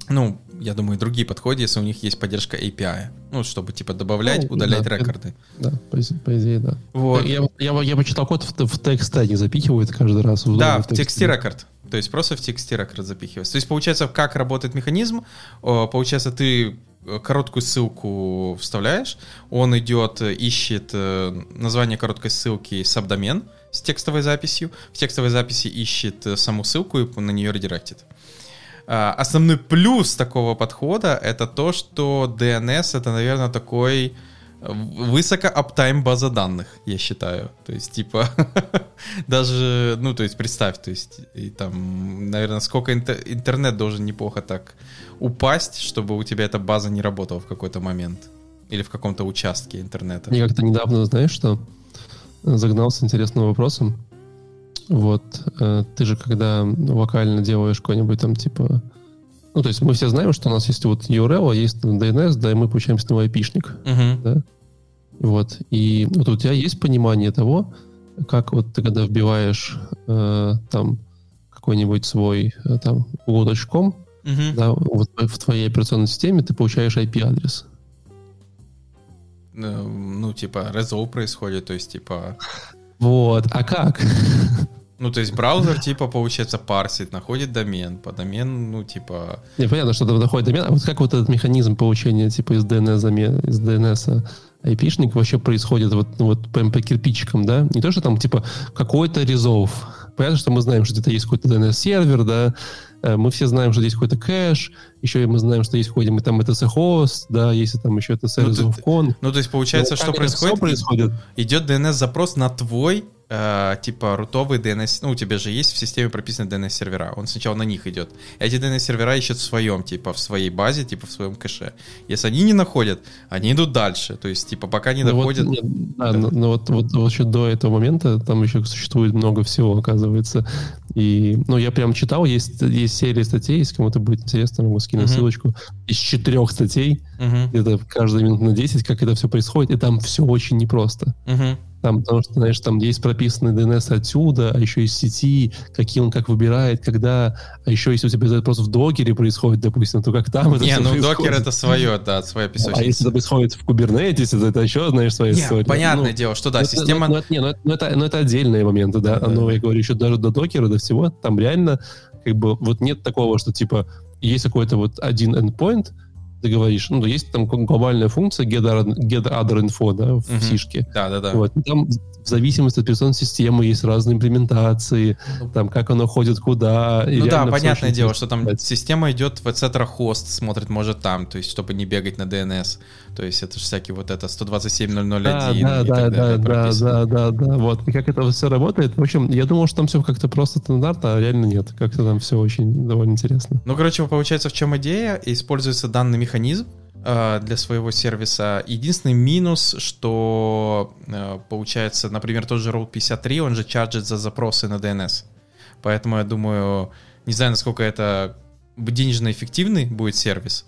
B: Ну, я думаю, другие подходы, если у них есть поддержка API. Ну, чтобы, типа, добавлять, ну, удалять да, рекорды.
C: Да, по, по идее, да. Вот. Я, я, я почитал код в, в текст они запихивают каждый раз.
B: Да, в, в тексте рекорд. То есть просто в тексте рекорд запихивается. То есть, получается, как работает механизм? Получается, ты короткую ссылку вставляешь, он идет, ищет э, название короткой ссылки сабдомен с текстовой записью, в текстовой записи ищет э, саму ссылку и на нее редиректит. А, основной плюс такого подхода это то, что DNS это, наверное, такой высоко аптайм база данных, я считаю. То есть, типа, даже, ну, то есть, представь, то есть, и там, наверное, сколько интернет должен неплохо так упасть, чтобы у тебя эта база не работала в какой-то момент. Или в каком-то участке интернета.
C: Я как-то недавно, знаешь что, загнался интересным вопросом. Вот, э, ты же когда вокально делаешь какой-нибудь там, типа, ну, то есть мы все знаем, что у нас есть вот URL, а есть DNS, да, и мы получаем с него IP-шник, uh-huh. да? Вот. И вот у тебя есть понимание того, как вот ты когда вбиваешь э, там какой-нибудь свой э, там google.com, uh-huh. да, вот в твоей операционной системе ты получаешь IP-адрес.
B: Ну, ну, типа, резол происходит, то есть, типа...
C: Вот, а как?
B: Ну, то есть браузер, типа, получается, парсит, находит домен, по домен, ну, типа...
C: Не, понятно, что находит домен, а вот как вот этот механизм получения, типа, из DNS, из DNS айпишник вообще происходит вот, ну, вот прям по кирпичикам, да? Не то, что там, типа, какой-то резолв. Понятно, что мы знаем, что где-то есть какой-то DNS-сервер, да, мы все знаем, что здесь какой-то кэш, еще и мы знаем, что есть какой-нибудь там etc-хост, да, если там еще это сервис ну,
B: ну, то есть получается, ну, что происходит? происходит? Идет DNS-запрос на твой э, типа рутовый DNS, ну, у тебя же есть в системе прописаны DNS-сервера, он сначала на них идет. Эти DNS-сервера ищут в своем, типа, в своей базе, типа, в своем кэше. Если они не находят, они идут дальше, то есть, типа, пока не ну, доходят... Вот,
C: да, да. Но, но вот, вот, вот еще до этого момента там еще существует много всего, оказывается. И, ну, я прям читал, есть, есть серия статей, если кому-то будет интересно, могу скинуть uh-huh. ссылочку, из четырех статей, uh-huh. где-то каждую минуту на 10, как это все происходит, и там все очень непросто. Uh-huh. Там, потому что, знаешь, там есть прописанный DNS отсюда, а еще из сети, какие он как выбирает, когда, а еще если у тебя это просто в докере происходит, допустим, то как там это
B: Не, ну
C: происходит.
B: докер это свое, да, своя
C: А
B: песочница.
C: если это происходит в Kubernetes, то это еще, знаешь, своя
B: Не,
C: история.
B: понятное
C: Ну,
B: дело, что да,
C: ну,
B: система...
C: Ну, это, не, ну, это, ну, это, ну, это отдельные моменты, да.
B: Да,
C: Но я говорю, еще даже до докера, до всего, там реально как бы вот нет такого, что типа есть какой-то вот один endpoint, ты говоришь, ну, есть там глобальная функция get other, get other info, да, в
B: Мгм.
C: сишке.
B: Да, да, да.
C: Вот. И Там в зависимости от операционной системы есть разные имплементации, там как оно ходит куда. и
B: Ну да, понятное дело, что там
C: читать.
B: система идет в etc. хост, смотрит, может, там, то есть, чтобы не бегать на DNS. То есть, это же всякий вот это 127.001
C: Да,
B: и
C: да,
B: так
C: да,
B: далее
C: да, да,
B: прописано.
C: да, да, да, вот. И как это все работает? В общем, я думал, что там все как-то просто стандартно, а реально нет. Как-то там все очень довольно интересно.
B: Ну, короче, получается, в чем идея? Используется данный механизм э, для своего сервиса. Единственный минус, что э, получается, например, тот же Route 53, он же чарджит за запросы на DNS. Поэтому я думаю, не знаю, насколько это денежно эффективный будет сервис.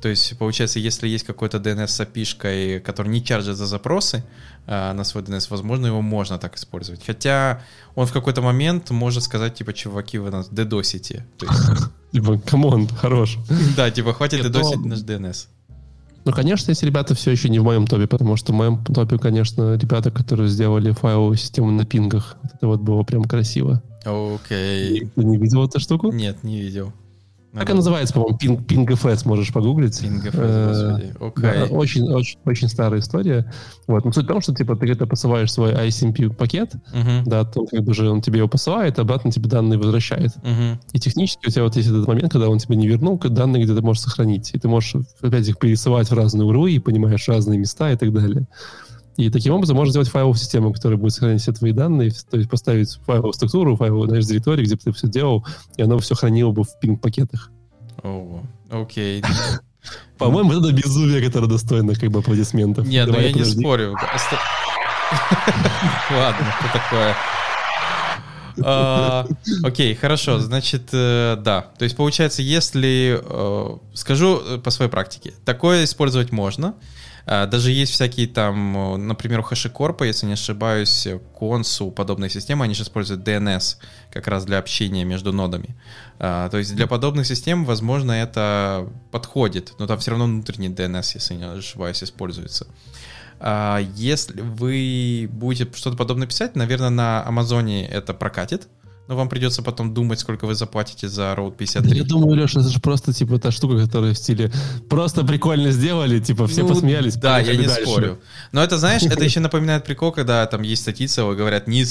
B: То есть, получается, если есть какой-то DNS с API, который не чаржит за запросы э, на свой DNS, возможно, его можно так использовать. Хотя он в какой-то момент может сказать, типа, чуваки, вы нас ддосите. То есть,
C: Типа, come on, хорош.
B: да, типа, хватит ддосить
C: но-
B: наш DNS.
C: Ну, конечно, эти ребята все еще не в моем топе, потому что в моем топе, конечно, ребята, которые сделали файловую систему на пингах. Это вот было прям красиво.
B: Окей.
C: Ты не видел эту штуку?
B: Нет, не видел.
C: Как она называется, по-моему, пинг, пинг можешь погуглить.
B: Пингов,
C: Э,
B: господи.
C: Да,
B: Окей.
C: очень, очень, очень старая история. Вот. Но суть в том, что типа ты где-то посылаешь свой ICMP пакет,
B: Мгм,
C: да, то как бы же он тебе его посылает, а обратно тебе данные возвращает.
B: мгм.
C: И технически у тебя вот есть этот момент, когда он тебе не вернул, данные, где ты можешь сохранить. И ты можешь опять их пересылать в разные урлы, и понимаешь разные места и так далее. И таким образом можно сделать файловую систему, которая будет сохранять все твои данные, то есть поставить файловую структуру, файловую, знаешь, директорию, где бы ты все делал, и оно все хранило бы в пинг-пакетах.
B: О, Окей.
C: По-моему, это безумие, которое достойно как бы аплодисментов.
B: Нет, ну
C: Давай,
B: я не
C: подожди.
B: спорю. Оста- Ладно, что такое? А, Окей, хорошо, значит, э, да. То есть, получается, если... э, Скажу э, по своей практике. Такое использовать можно. А, Даже есть всякие там, например, у HashiCorp, если не ошибаюсь, Консу, подобные системы, они же используют DNS как раз для общения между нодами. А, То есть для подобных систем, возможно, это подходит, но там все равно внутренний DNS, если не ошибаюсь, используется. А, Если вы будете что-то подобное писать, наверное, на Амазоне это прокатит, но вам придется потом думать, сколько вы заплатите за Road
C: Я
B: 53.
C: думаю, Леша, это же просто типа та штука, которая в стиле просто прикольно сделали, типа все
B: Ну,
C: посмеялись.
B: Да, я не
C: дальше.
B: спорю. Но это, знаешь, это еще напоминает прикол, когда там есть статьи целые, говорят, не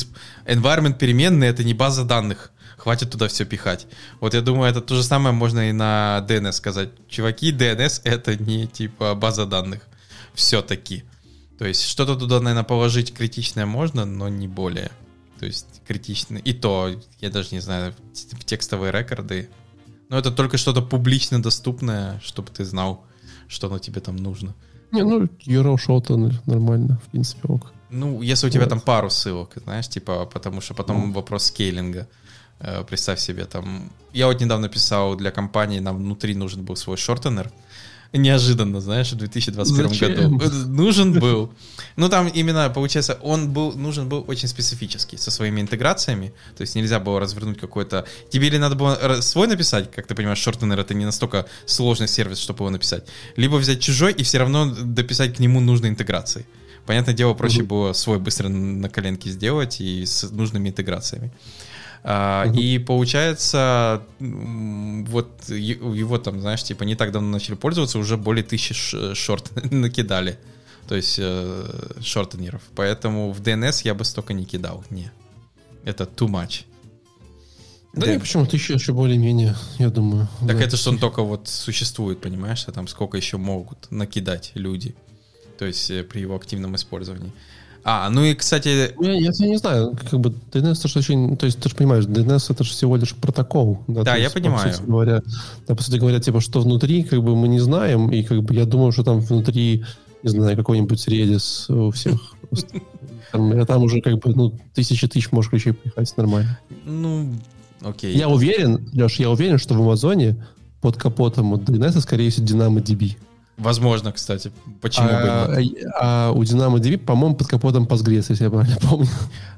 B: environment переменный, это не база данных. Хватит туда все пихать. Вот я думаю, это то же самое можно и на DNS сказать. Чуваки, DNS это не типа база данных. Все-таки. То есть что-то туда, наверное, положить критичное можно, но не более. То есть критичное. И то, я даже не знаю, в текстовые рекорды. Но это только что-то публично доступное, чтобы ты знал, что оно тебе там нужно.
C: Не, ну, Euro Shot нормально, в принципе, ок.
B: Ну, если у тебя
C: Вот.
B: там пару ссылок, знаешь, типа, потому что потом вопрос скейлинга. Э, Представь себе, там... Я вот недавно писал для компании, нам внутри нужен был свой шортенер. Неожиданно, знаешь, в 2021
C: Зачем?
B: году. Э, Нужен был. Ну, там именно, получается, он был, нужен был очень специфический, со своими интеграциями. То есть нельзя было развернуть какой-то... Тебе или надо было свой написать, как ты понимаешь, шортенер это не настолько сложный сервис, чтобы его написать. Либо взять чужой и все равно дописать к нему нужные интеграции. Понятное дело, проще
C: Мгм.
B: было свой быстро на коленке сделать и с нужными интеграциями. А. И получается, вот его там, знаешь, типа не так давно начали пользоваться, уже более тысячи шорт накидали. То есть э, шортенеров. Поэтому в DNS я бы столько не кидал. Не. Это too much.
C: Да,
B: Да.
C: не, почему? Тысяча еще более-менее, я думаю.
B: Так
C: да.
B: это что он только вот существует, понимаешь, а там сколько еще могут накидать люди. То есть э, при его активном использовании. А, ну и, кстати,
C: Я, я, я не знаю, как бы DNS это же очень, то есть ты же понимаешь, DNS это же всего лишь протокол.
B: Да,
C: то
B: я
C: есть, по
B: понимаю.
C: сути говоря, да, по сути говоря, типа, что внутри, как бы мы не знаем, и как бы я думаю, что там внутри, не знаю, какой-нибудь Redis у всех. Там, а там уже как бы, ну, тысячи тысяч можешь ключей пихать нормально.
B: ну, окей.
C: Я уверен, Леш, я уверен, что в Амазоне под капотом от DNS, скорее всего, DynamoDB.
B: Возможно, кстати. Почему бы
C: А,
B: нет?
C: а у DynamoDB, по-моему, под капотом Postgres, если я правильно помню.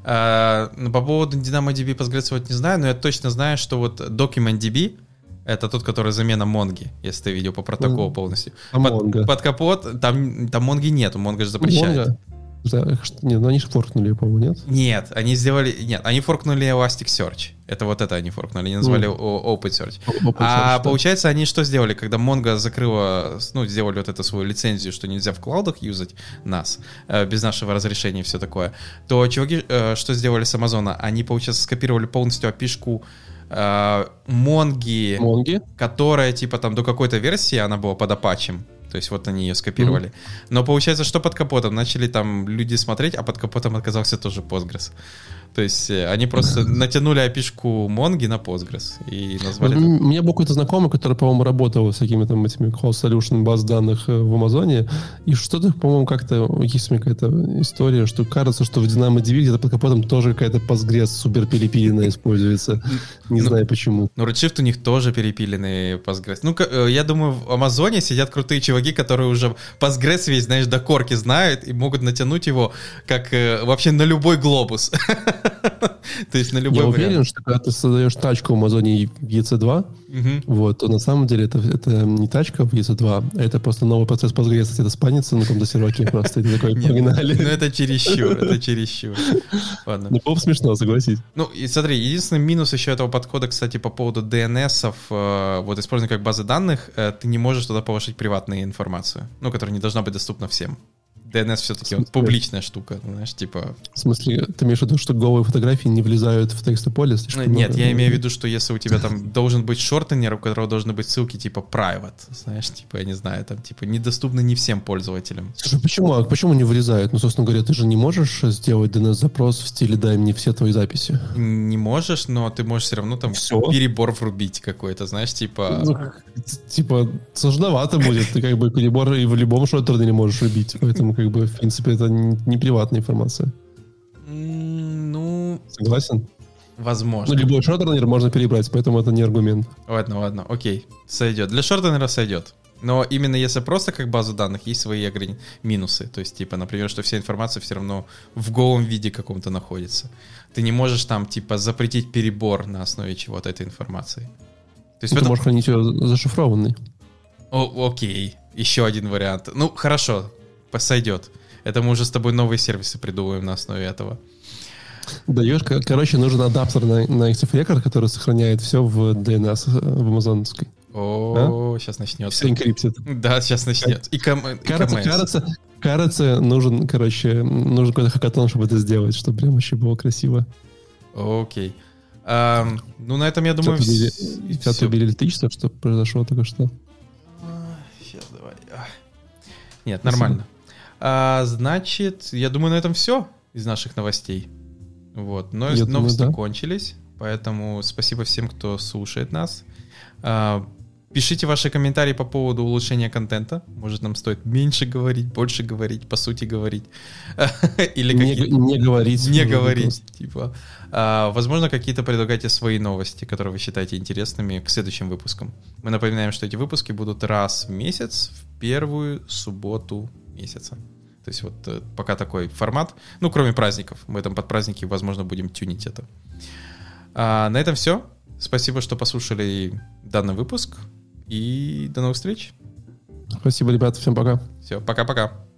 B: А, ну, по поводу DynamoDB Postgres вот не знаю, но я точно знаю, что вот DocumentDB это тот, который замена Монги, если ты видел по протоколу полностью.
C: А
B: Под, под капот, там, там Монги нету, Монго же запрещает.
C: Mongo? Да, Нет, ну они же форкнули, по-моему, нет?
B: Нет, они сделали... Нет, они форкнули Elasticsearch. Это вот это они форкнули. Они назвали о- OpenSearch.
C: Open
B: А
C: да.
B: получается, они что сделали, когда Mongo закрыла, ну, сделали вот эту свою лицензию, что нельзя в клаудах юзать нас, э, без нашего разрешения и все такое, то чуваки э, что сделали с Амазона? Они, получается, скопировали полностью опишку э, Монги,
C: Монги?
B: которая, типа, там до какой-то версии она была под апачем. То есть вот они ее скопировали. Но получается, что под капотом? Начали там люди смотреть, а под капотом оказался тоже Postgres. То есть э, они просто натянули опишку Монги на Postgres и назвали это
C: У меня был какой-то знакомый, который, по-моему, работал с всякими там этими call solution баз данных э, в Амазоне, и что-то, по-моему, как-то есть у меня какая-то история, что кажется, что в DynamoDB где-то под капотом тоже какая-то Postgres супер перепиленная используется. Не
B: Ну,
C: знаю почему.
B: Ну, Redshift у них тоже перепиленный Postgres. Ну, э, я думаю, в Амазоне сидят крутые чуваки, которые уже Postgres весь, знаешь, до корки знают и могут натянуть его как вообще на любой глобус. То есть на любой
C: Я уверен,
B: вариант.
C: что когда ты создаешь тачку в Амазоне EC2,
B: Мгм.
C: вот, то на самом деле это, это не тачка в EC2, а это просто новый процесс Postgres где-то спанится на каком-то серваке просто. Ты такой, погнали.
B: Ну, это чересчур, это чересчур. Ладно.
C: Ну, бы смешно, согласись.
B: Ну, и смотри, единственный минус еще этого подхода, кстати, по поводу DNS, э, вот использования как базы данных, э, ты не можешь туда положить приватную информацию, ну, которая не должна быть доступна всем. DNS все-таки
C: В смысле?
B: публичная штука, знаешь, типа...
C: В смысле, ты имеешь в виду, что голые фотографии не влезают в текст поле?
B: Ну, Нет,
C: много?
B: я имею в виду, что если у тебя там должен быть шортенер, у которого должны быть ссылки типа private, знаешь, типа, я не знаю, там, типа, недоступны не всем пользователям.
C: Слушай, почему, а почему не влезают? Ну, собственно говоря, ты же не можешь сделать DNS-запрос в стиле «дай мне все твои записи».
B: Не можешь, но ты можешь все равно там
C: Всё?
B: перебор врубить какой-то, знаешь, типа...
C: Ну, типа, сложновато будет. Ты как бы перебор и в любом шотере не можешь убить. Поэтому, как бы, в принципе, это не приватная информация.
B: Ну,
C: Согласен?
B: возможно.
C: Ну, любой шотернер можно перебрать, поэтому это не аргумент.
B: Ладно, ладно, окей, сойдет. Для шортенера сойдет. Но именно если просто как базу данных, есть свои ограни- минусы. То есть, типа, например, что вся информация все равно в голом виде каком-то находится. Ты не можешь там, типа, запретить перебор на основе чего-то этой информации. То есть,
C: Ну, Ты
B: этом-
C: можешь хранить ее зашифрованной.
B: О, окей, еще один вариант. Ну, хорошо, сойдет. Это мы уже с тобой новые сервисы придумываем на основе этого.
C: Даешь, кор- короче, нужен адаптер на, на XF Record, который сохраняет все в DNS э, в амазоновской.
B: О, сейчас начнется.
C: Все инкриптит.
B: Да, сейчас начнется. И, ком- и
C: Кажется,
B: КМС.
C: кажется, кажется, нужен, короче, нужен какой-то хакатон, чтобы это сделать, чтобы прям вообще было красиво.
B: Окей. Ам, ну, на этом, я думаю,
C: Тебя убили-
B: вс-
C: тебя
B: всё.
C: убили электричество, что произошло только что.
B: Сейчас давай. А. Нет, нормально. А, значит, я думаю, на этом все из наших новостей. Вот. Но
C: Я думаю,
B: новости
C: да.
B: кончились, поэтому спасибо всем, кто слушает нас. А, Пишите ваши комментарии по поводу улучшения контента. Может, нам стоит меньше говорить, больше говорить, по сути говорить. Или
C: Не, не говорить.
B: не говорить, типа. А, возможно, какие-то предлагайте свои новости, которые вы считаете интересными к следующим выпускам. Мы напоминаем, что эти выпуски будут раз в месяц, в первую субботу месяца. То есть вот э, пока такой формат. Ну, кроме праздников. Мы там под праздники, возможно, будем тюнить это. А, на этом все. Спасибо, что послушали данный выпуск. И до новых встреч.
C: Спасибо, ребята, всем пока.
B: Все, пока-пока.